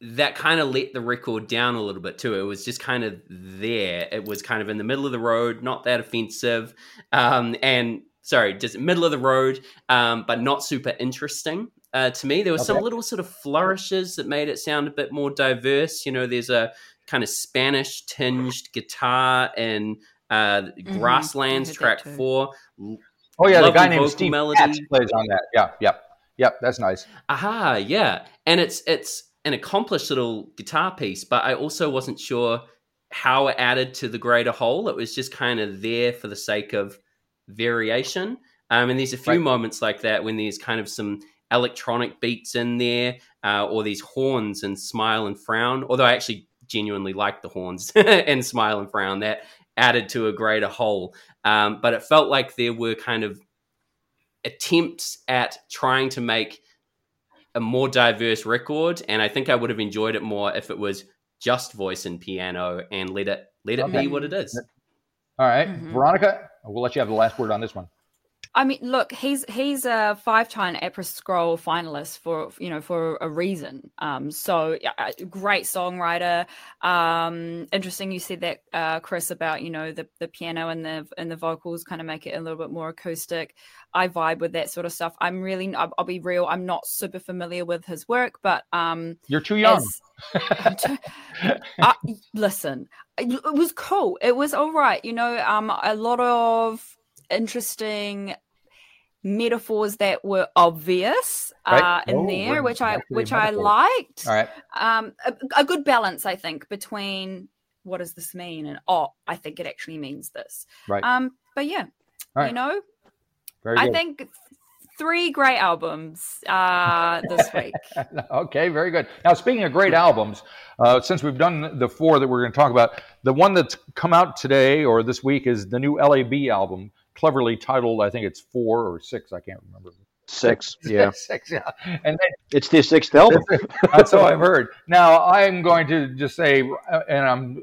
that kind of let the record down a little bit too. It was just kind of there. It was kind of in the middle of the road, not that offensive, um, and sorry, just middle of the road, um, but not super interesting. Uh, to me, there was some little sort of flourishes that made it sound a bit more diverse. You know, there's a kind of Spanish tinged guitar in uh, Grasslands heard that track too. four. Oh yeah, the guy named vocal Steve melody. Katz plays on that. Yeah, yep, yep. That's nice. Aha, yeah. And it's it's an accomplished little guitar piece, but I also wasn't sure how it added to the greater whole. It was just kind of there for the sake of variation. Um, and there's a few Right. moments like that when there's kind of some electronic beats in there, uh, or these horns and smile and frown. Although I actually genuinely like the horns and smile and frown, that added to a greater whole. Um, but it felt like there were kind of attempts at trying to make a more diverse record, and I think I would have enjoyed it more if it was just voice and piano and let it let it Okay. be what it is. All right. Mhm. Veronika, we'll let you have the last word on this one. I mean, look, he's he's a five-time APRA Scroll finalist for you know for a reason. Um, so yeah, great songwriter. Um, interesting, you said that, uh, Chris, about you know the the piano and the and the vocals kind of make it a little bit more acoustic. I vibe with that sort of stuff. I'm really, I'll, I'll be real. I'm not super familiar with his work, but um, You're too young. as- I, listen, it it was cool. It was all right. You know, um, a lot of interesting metaphors that were obvious uh, in Oh, there, which I which I liked. All right. Um, a, a good balance, I think, between what does this mean and oh, I think it actually means this. Right. Um, but yeah, right. you know, Very I good. think three great albums uh, this week. okay, very good. Now, speaking of great albums, uh, since we've done the four that we're going to talk about, the one that's come out today or this week is the new LAB album, cleverly titled, I think it's four or six, I can't remember. Six, yeah. six, yeah. And then It's the sixth album. That's all I've heard. Now I'm going to just say, uh, and I'm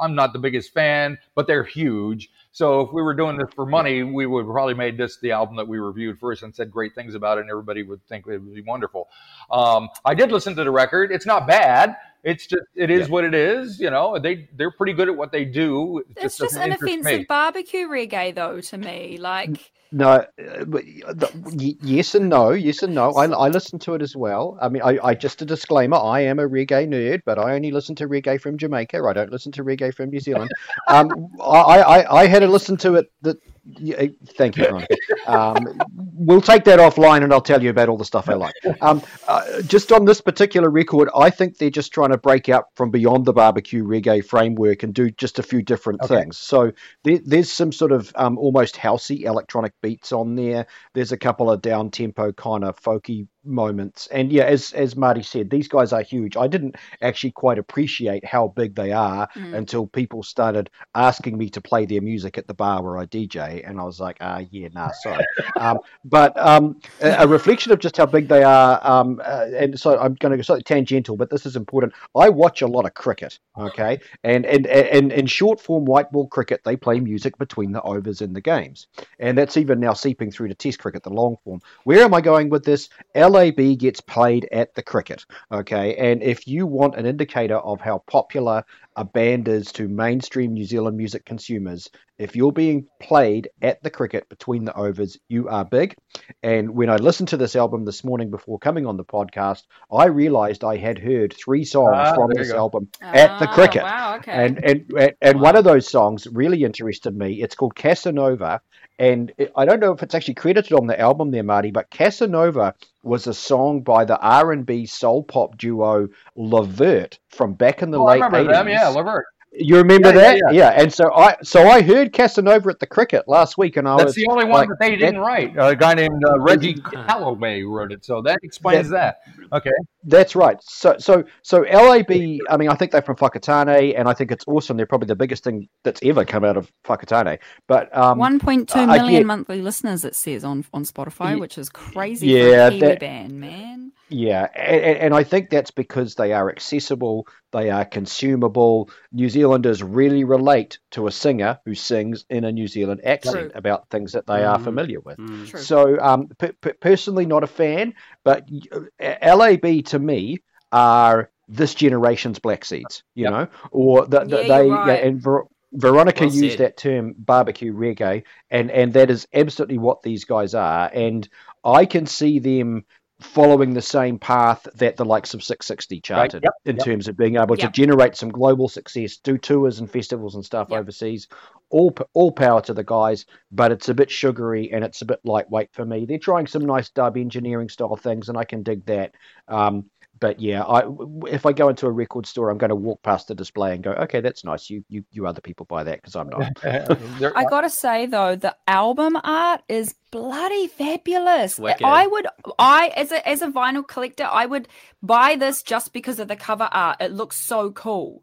I'm not the biggest fan, but they're huge. So if we were doing this for money, we would probably made this the album that we reviewed first and said great things about it, and everybody would think it would be wonderful. Um, I did listen to the record. It's not bad. It's just it is what it is. You know, they they're pretty good at what they do. It It's just doesn't interest inoffensive me. barbecue reggae, though, to me. Like, No, uh, but the- yes and no, yes and no. I, I listen to it as well. I mean, I, I just a disclaimer: I am a reggae nerd, but I only listen to reggae from Jamaica. I don't listen to reggae from New Zealand. Um, I, I, I had to listen to it. That yeah, thank you, Veronika. Um, we'll take that offline, and I'll tell you about all the stuff I like. Um, uh, just on this particular record, I think they're just trying to break out from beyond the barbecue reggae framework and do just a few different Okay. things. So there, there's some sort of um, almost housey electronic beats on there. There's a couple of down tempo kind of folky moments, and yeah, as as Marty said, these guys are huge. I didn't actually quite appreciate how big they are Mm. until people started asking me to play their music at the bar where I DJ, and I was like, ah, yeah, nah, sorry. um, but um, a, a reflection of just how big they are, um, uh, and so I'm going to go slightly tangential, but this is important. I watch a lot of cricket, okay, and and and in short form white ball cricket, they play music between the overs in the games, and that's even now seeping through to Test cricket, the long form. Where am I going with this? LAB gets played at the cricket, okay, and if you want an indicator of how popular a band is to mainstream New Zealand music consumers. If you're being played at the cricket between the overs, you are big. And when I listened to this album this morning before coming on the podcast, I realized I had heard three songs Ah, from this go. album at the Ah, cricket. Wow, okay. And and and, and one of those songs really interested me. It's called Casanova, and it, I don't know if it's actually credited on the album there, Marty, but Casanova was a song by the R and B soul pop duo Levert from back in the Oh, I late remember 80s. Them. Yeah, Levert. You remember Yeah, yeah, that? yeah. And so I so I heard Casanova at the cricket last week, and I That's was the only one like, that they didn't that- write. a guy named uh, Reggie Calloway wrote it, so that explains that. Okay. That's right. So so so LAB. I mean, I think they're from Whakatane, and I think it's awesome. They're probably the biggest thing that's ever come out of Whakatane. But um, 1.2 I million get- monthly listeners, it says on on Spotify, Ye- which is crazy Yeah, for a that- band, man. Yeah, and, and I think that's because they are accessible, they are consumable. New Zealanders really relate to a singer who sings in a New Zealand accent True. about things that they are Mm, familiar with. mm. So, um, p- p- personally, not a fan, but uh, LAB to me are this generation's Black Seeds, you Yep. know, or the, the, Yeah, they you're right. and Ver- Veronika Well used that term barbecue reggae, and and that is absolutely what these guys are, and I can see them following the same path that the likes of Six60 charted Yep, in yep. terms of being able to generate some global success, do tours and festivals and stuff Yep. overseas. All all power to the guys, but it's a bit sugary and it's a bit lightweight for me. They're trying some nice dub engineering style things, and I can dig that. Um, but yeah, I w- if I go into a record store, I'm going to walk past the display and go, okay, that's nice. You you you other people buy that because I'm not. I gotta say though, the album art is bloody fabulous. Wicked. I would, I as a as a vinyl collector, I would buy this just because of the cover art. It looks so cool.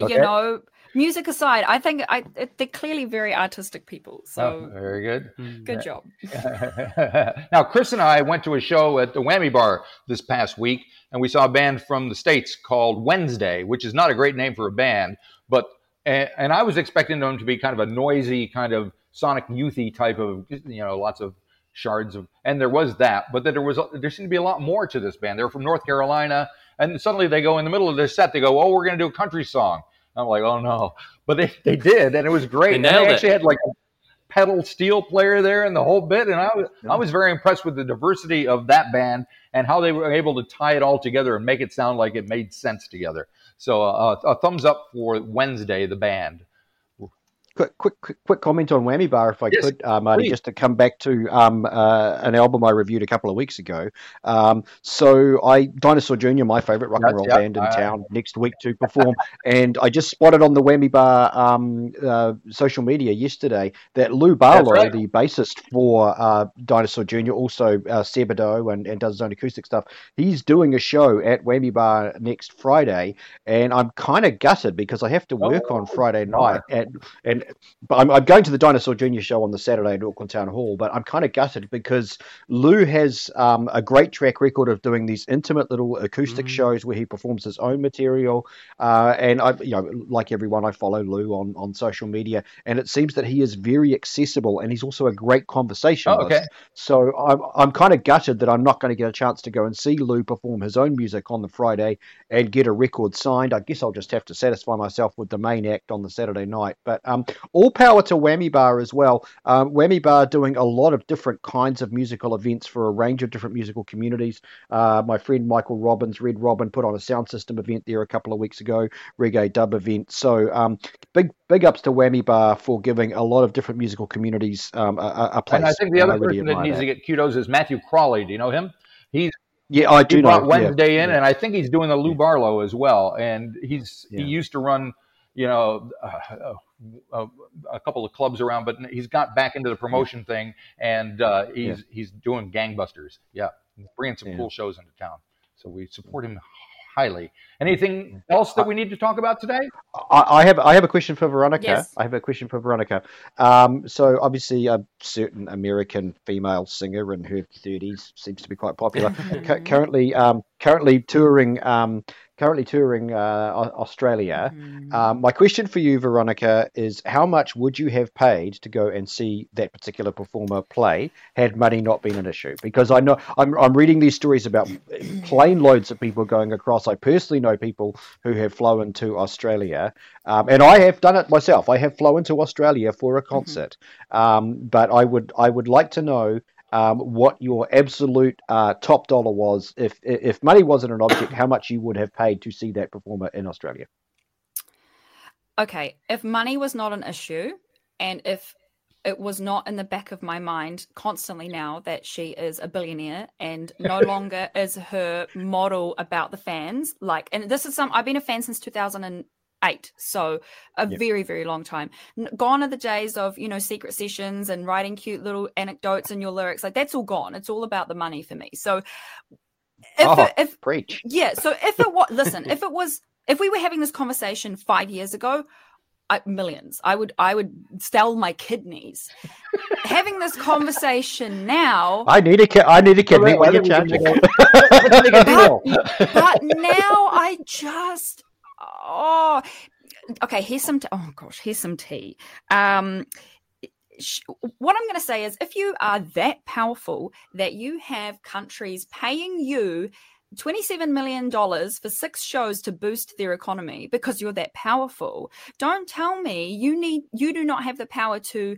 Okay. You know, music aside, I think I it, they're clearly very artistic people. Oh, So very good. Hmm. good job. now, Chris and I went to a show at the Whammy Bar this past week, and we saw a band from the States called Wednesday, which is not a great name for a band, but and, and I was expecting them to be kind of a noisy, kind of sonic youthy type of, you know, lots of shards of, and there was that, but that there was there seemed to be a lot more to this band. they're from North Carolina, and suddenly they go in the middle of their set, they go, "Oh, we're going to do a country song." I'm like, "Oh no!" But they, they did, and it was great. They And nailed they it. actually had like a pedal steel player there and the whole bit. And I was, I was very impressed with the diversity of that band and how they were able to tie it all together and make it sound like it made sense together. So uh, a thumbs up for Wednesday, the band. Quick, quick, quick, quick comment on Whammy Bar, if I Yes, could, uh, Marty, please. just to come back to um, uh, an album I reviewed a couple of weeks ago. Um, so, I Dinosaur Jr., my favorite rock and roll yeah, band in I- town, next week to perform, and I just spotted on the Whammy Bar um, uh, social media yesterday that Lou Barlow, right. the bassist for uh, Dinosaur Jr., also uh, Sebadoh and, and does his own acoustic stuff, he's doing a show at Whammy Bar next Friday, and I'm kind of gutted because I have to work Oh, on Friday night at and but I'm, I'm going to the Dinosaur Junior show on the Saturday at Auckland Town Hall. But I'm kind of gutted because Lou has um, a great track record of doing these intimate little acoustic shows where he performs his own material. Uh, and I, you know, like everyone, I follow Lou on on social media, and it seems that he is very accessible, and he's also a great conversationalist. Oh, okay. So I'm I'm kind of gutted that I'm not going to get a chance to go and see Lou perform his own music on the Friday and get a record signed. I guess I'll just have to satisfy myself with the main act on the Saturday night. But um, all power to Whammy Bar as well. Um, Whammy Bar doing a lot of different kinds of musical events for a range of different musical communities. Uh, my friend Michael Robbins, Red Robin, put on a sound system event there a couple of weeks ago, reggae dub event. So um, big big ups to Whammy Bar for giving a lot of different musical communities um, a- a, place. And I think the other really person that needs to get kudos is Matthew Crawley. Do you know him? He's Yeah, I do he know. brought yeah, Wednesday in, yeah. and I think he's doing the Lou Barlow as well. And he's Yeah. he used to run, you know, uh, uh, a couple of clubs around, but he's got back into the promotion thing, and uh, he's he's doing gangbusters. Yeah, he's bringing some Yeah. cool shows into town. So we support him highly. Anything else that we need to talk about today? I, I have I have a question for Veronika. Yes. I have a question for Veronika. Um, so obviously, a certain American female singer in her thirties seems to be quite popular. Cu- currently, um, currently touring, um, currently touring uh, Au- Australia. Um, my question for you, Veronika, is how much would you have paid to go and see that particular performer play had money not been an issue? Because I know I'm, I'm reading these stories about plane loads of people going across. I personally know people who have flown to Australia, um, and I have done it myself. I have flown to Australia for a concert, um, but I would I would like to know. Um, what your absolute uh, top dollar was if if money wasn't an object, how much you would have paid to see that performer in Australia? Okay, if money was not an issue, and if it was not in the back of my mind constantly now that she is a billionaire and no longer is her model about the fans, like, and this is some I've been a fan since 2008, so a Yep. very, very long time. Gone are the days of you know secret sessions and writing cute little anecdotes in your lyrics. Like that's all gone. It's all about the money for me. So if Oh, it- if preach. yeah, so if it was listen, if it was if we were having this conversation five years ago, I, millions. I would I would sell my kidneys. Having this conversation now, I need a ki- I need a kidney. What are you charging? but, but now I just oh okay. Here's some t- oh gosh. Here's some tea. Um, what I'm going to say is, if you are that powerful that you have countries paying you. $27 million for six shows to boost their economy because you're that powerful. Don't tell me you need you do not have the power to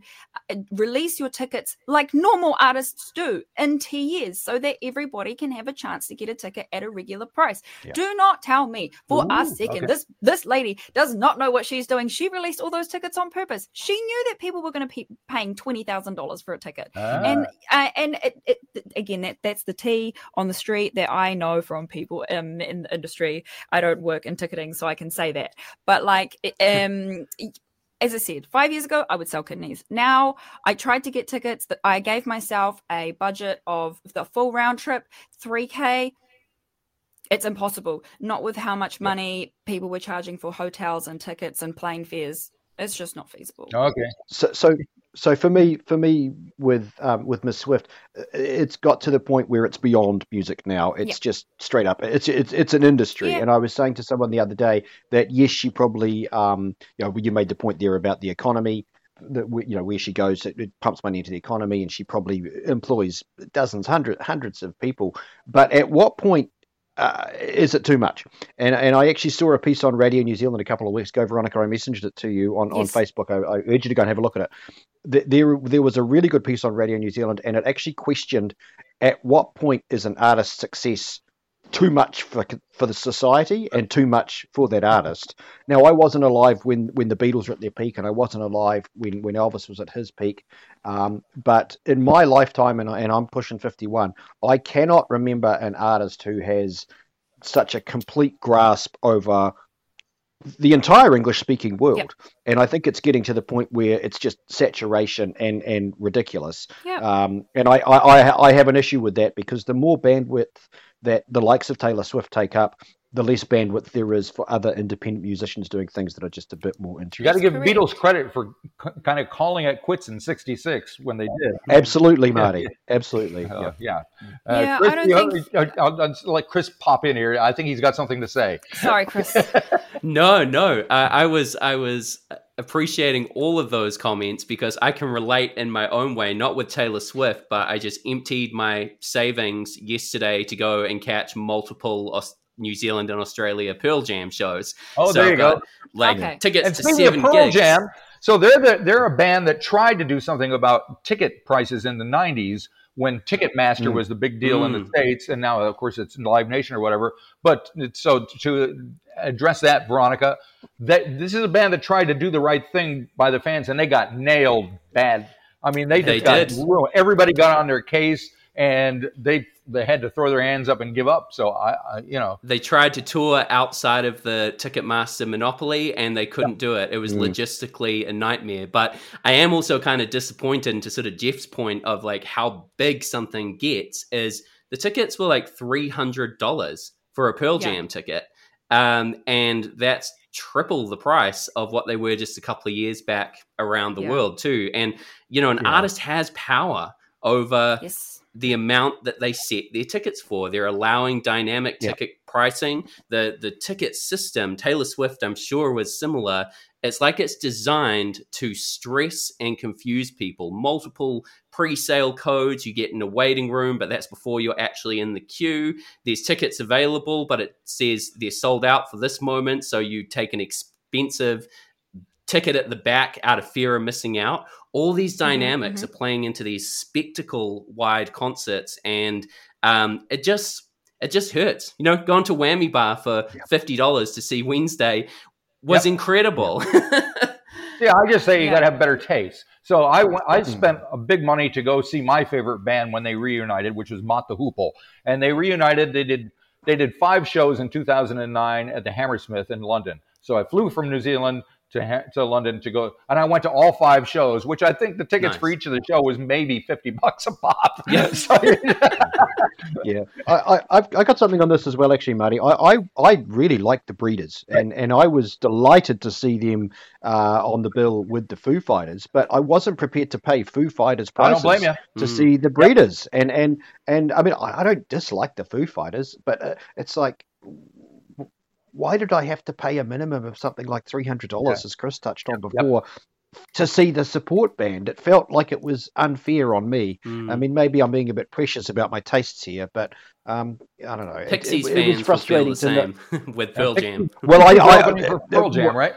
uh, release your tickets like normal artists do in tiers so that everybody can have a chance to get a ticket at a regular price. Yeah. Do not tell me for a second okay. this this lady does not know what she's doing. She released all those tickets on purpose. She knew that people were going to be paying $20,000 for a ticket. And uh, and it, it, again that that's the tea on the street that I know from people um, in the industry. I don't work in ticketing so I can say that. But like um as I said, five years ago, I would sell kidneys. Now, I tried to get tickets. That I gave myself a budget of the full round trip, three k. It's impossible. Not with how much money people were charging for hotels and tickets and plane fares. It's just not feasible. Okay. So, so, so for me, for me, with um, with Miss Swift, it's got to the point where it's beyond music now. It's Yeah. just straight up. It's it's it's an industry. Yeah. And I was saying to someone the other day that yes, she probably, um, you know, you made the point there about the economy. That you know where she goes, it, it pumps money into the economy, and she probably employs dozens, hundred, hundreds of people. But at what point uh, is it too much? And and I actually saw a piece on Radio New Zealand a couple of weeks ago, Veronika. I messaged it to you on, Yes. on Facebook. I, I urge you to go and have a look at it. Th- There there was a really good piece on Radio New Zealand, and it actually questioned at what point is an artist's success too much for for the society and too much for that artist. Now, I wasn't alive when when the Beatles were at their peak, and I wasn't alive when when Elvis was at his peak. Um, but in my lifetime, and, I, and I'm pushing 51, I cannot remember an artist who has such a complete grasp over the entire English speaking world. And I think it's getting to the point where it's just saturation and, and ridiculous. Yep. Um, and I, I, I- I have an issue with that because the more bandwidth that the likes of Taylor Swift take up, the less bandwidth there is for other independent musicians doing things that are just a bit more interesting. You got to interesting. give Beatles credit for c- kind of calling it quits in '66 when they did. Absolutely, Marty. Absolutely. Uh, yeah. yeah. Yeah, Chris, I don't you- think- I'll, I'll- I'll let Chris pop in here. I think he's got something to say. Sorry, Chris. No, no. Uh, I was I was appreciating all of those comments because I can relate in my own way, not with Taylor Swift, but I just emptied my savings yesterday to go and catch multiple Aus- New Zealand and Australia Pearl Jam shows. Oh, So there you I've got, go. Like Okay. tickets And to speaking seven of Pearl gigs. Jam, so they're the, they're a band that tried to do something about ticket prices in the '90s when Ticketmaster Mm. was the big deal in the Mm. states, and now of course it's Live Nation or whatever. But it's- so to address that, Veronika, that this is a band that tried to do the right thing by the fans, and they got nailed bad. I mean, they just They got did. ruined. Everybody got on their case, and they they had to throw their hands up and give up. So I, I you know, They tried to tour outside of the Ticketmaster monopoly and they couldn't do it. It was Mm. logistically a nightmare. But I am also kind of disappointed to sort of Jeff's point of like how big something gets is the tickets were like $300 for a Pearl Yeah. Jam ticket. Um, and that's triple the price of what they were just a couple of years back around the Yeah. world too. And, you know, an Yeah. artist has power over yes. The amount that they set their tickets for. They're allowing dynamic Yeah. ticket pricing. The the ticket system, Taylor Swift, I'm sure was similar. It's like it's designed to stress and confuse people. Multiple pre-sale codes you get in a waiting room, but that's before you're actually in the queue. There's tickets available, but it says they're sold out for this moment, so you take an expensive ticket at the back out of fear of missing out. All these mm-hmm, dynamics mm-hmm. are playing into these spectacle wide concerts, and um, it just it just hurts. You know, going to Whammy Bar for fifty dollars to see Wednesday was incredible. Yeah, I just say you Yeah. got to have better taste. So I I hmm. spent a big money to go see my favorite band when they reunited, which was Mott the Hoople, and they reunited. They did they did five shows in 2009 at the Hammersmith in London. So I flew from New Zealand to ha- to London to go, and I went to all five shows, which I think the tickets Nice. for each of the show was maybe fifty bucks a pop. Yeah. So- Yeah, I, I, I've I got something on this as well, actually, Marty. I, I, I really like the Breeders, and, and I was delighted to see them uh, on the bill with the Foo Fighters, but I wasn't prepared to pay Foo Fighters I don't prices blame you. to Mm. see the Breeders, and and and I mean, I, I don't dislike the Foo Fighters, but uh, it's like. Why did I have to pay a minimum of something like three hundred dollars, Okay. as Chris touched on before, to see the support band? It felt like it was unfair on me. Mm. I mean, maybe I'm being a bit precious about my tastes here, but um, I don't know. Pixies it, it, fans was frustrating feel the same with Pearl Jam. Well, I, I, opening for Pearl Jam, right?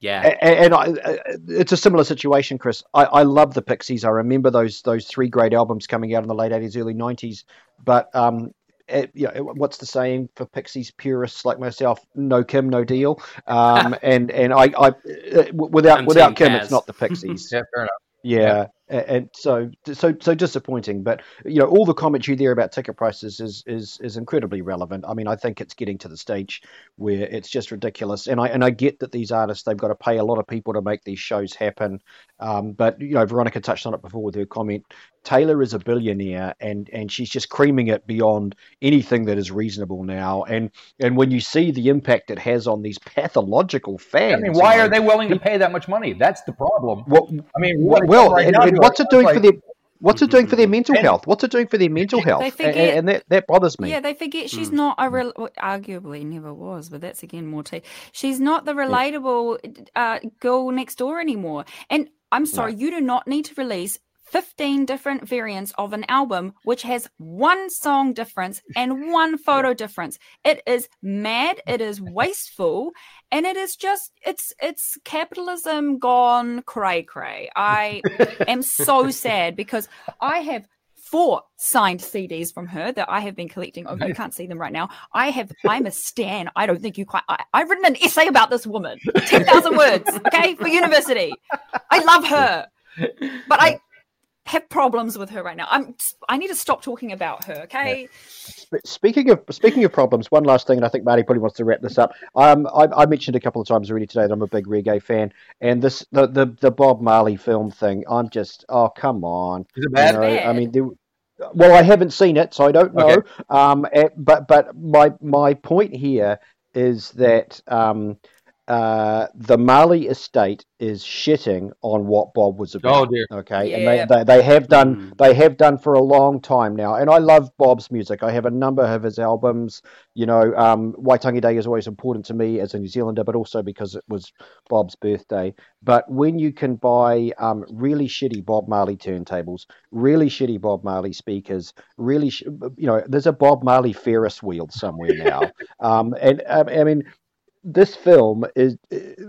Yeah. a- a- and I, uh, it's a similar situation, Chris. I, I love the Pixies. I remember those those three great albums coming out in the late '80s, early '90s. But um, it, you know, what's the saying for Pixies purists like myself? No Kim, no deal. Um, and and I, I uh, without I'm without Kim, Kaz. it's not the Pixies. Yeah, fair enough. Yeah, a- and so so so disappointing. But you know, all the commentary there about ticket prices is is is incredibly relevant. I mean, I think it's getting to the stage where it's just ridiculous. And I and I get that these artists they've got to pay a lot of people to make these shows happen. Um, but you know, Veronika touched on it before with her comment. Taylor is a billionaire, and and she's just creaming it beyond anything that is reasonable now. And and when you see the impact it has on these pathological fans, I mean, why know, are they willing to pay that much money? That's the problem. What, I mean, well, what- well right and, and what's it doing for like- their what's it doing for their mental And- health? What's it doing for their mental health? A- forget- and, and that that bothers me. Yeah, they forget she's not a real, well, arguably never was, but that's again more tea. She's not the relatable uh, girl next door anymore. And I'm sorry, you do not need to release 15 different variants of an album which has one song difference and one photo difference. It is mad, it is wasteful, and it is just it's it's capitalism gone cray cray. I am so sad because I have four signed CDs from her that I have been collecting. Oh, you can't see them right now. I have. I'm a stan. I don't think you quite. I, I've written an essay about this woman, ten thousand words. Okay, for university. I love her, but I have problems with her right now. I'm. I need to stop talking about her. Okay. But speaking of speaking of problems, one last thing, and I think Marty probably wants to wrap this up. Um, I, I mentioned a couple of times already today that I'm a big reggae fan, and this the the, the Bob Marley film thing. I'm just oh come on. Is it bad? You know, I mean, there, well, I haven't seen it, so I don't know. Okay. Um, eh, but but my my point here is that um, uh, the Marley estate is shitting on what Bob was about. Oh dear. Okay, Yeah. and they, they they have done Mm. they have done for a long time now, and I love Bob's music. I have a number of his albums. You know, um, Waitangi Day is always important to me as a New Zealander, but also because it was Bob's birthday. But when you can buy um, really shitty Bob Marley turntables, really shitty Bob Marley speakers, really, sh- you know, there's a Bob Marley Ferris wheel somewhere now, um, and um, I mean this film is,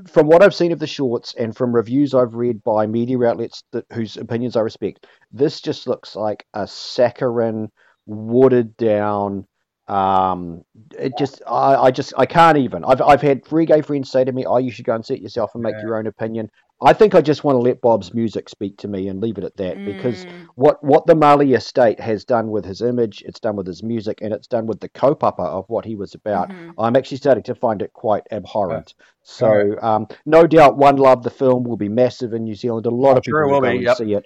from what I've seen of the shorts and from reviews I've read by media outlets that whose opinions I respect, this just looks like a saccharine, watered down. Um, it just, I, I just, I can't even. I've, I've had three gay friends say to me, "Oh, you should go and see it yourself and make Yeah. your own opinion." I think I just want to let Bob's music speak to me and leave it at that because Mm. what what the Marley estate has done with his image, it's done with his music, and it's done with the kaupapa of what he was about. Mhm. I'm actually starting to find it quite abhorrent. So, Okay. um, no doubt, One Love, the film, will be massive in New Zealand. A lot I'm of people sure will will be, yep. see it.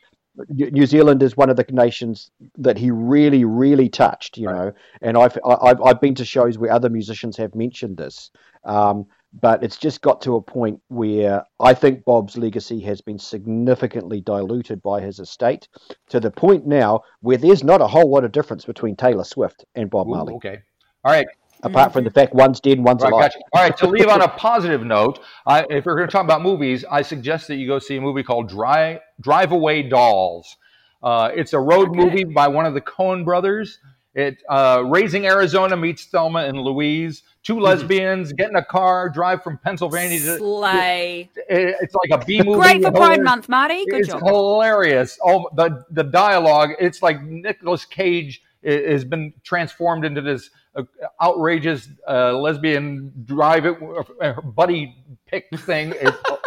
New New Zealand is one of the nations that he really, really touched, you Right. know. And I've I- I've I've been to shows where other musicians have mentioned this, um, but it's just got to a point where I think Bob's legacy has been significantly diluted by his estate, to the point now where there's not a whole lot of difference between Taylor Swift and Bob Ooh, Marley, okay. All right. apart from the fact one's dead and one's All right, alive. gotcha. All right, to leave on a positive note, I, if we're going to talk about movies, I suggest that you go see a movie called Drive Drive Away Dolls. Uh, it's a road Okay. movie by one of the Coen brothers. It uh, Raising Arizona meets Thelma and Louise. Two lesbians get in a car, drive from Pennsylvania to. Slay. it- It's like a B movie. Great for Pride hilarious. Month, Marty. Good it's job. hilarious. Oh, the the dialogue. It's like Nicolas Cage has been transformed into this uh, outrageous uh, lesbian drive it uh, buddy pick thing. It's,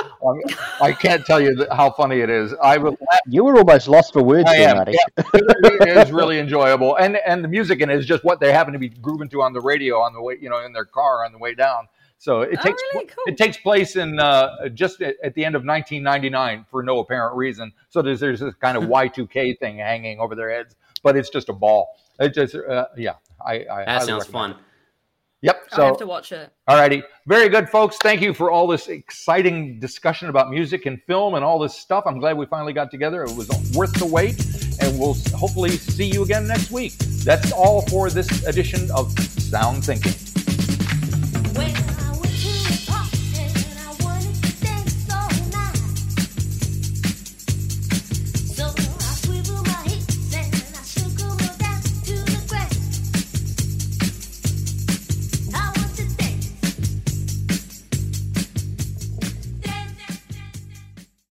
I can't tell you th- how funny it is. I was You were almost lost for words I there, am. Marty. Yeah, it is really enjoyable, and and the music in it is just what they happen to be grooving to on the radio on the way, you know, in their car on the way down. So it Oh, takes really? Cool. it takes place in uh, just at, at the end of 1999 for no apparent reason. So there's there's this kind of Y2K thing hanging over their heads, but it's just a ball. It just uh, yeah, I, I That sounds fun. it. Yep. I have So to watch it. Alrighty, very good, folks. Thank you for all this exciting discussion about music and film and all this stuff. I'm glad we finally got together. It was worth the wait, and we'll hopefully see you again next week. That's all for this edition of Sound Thinking.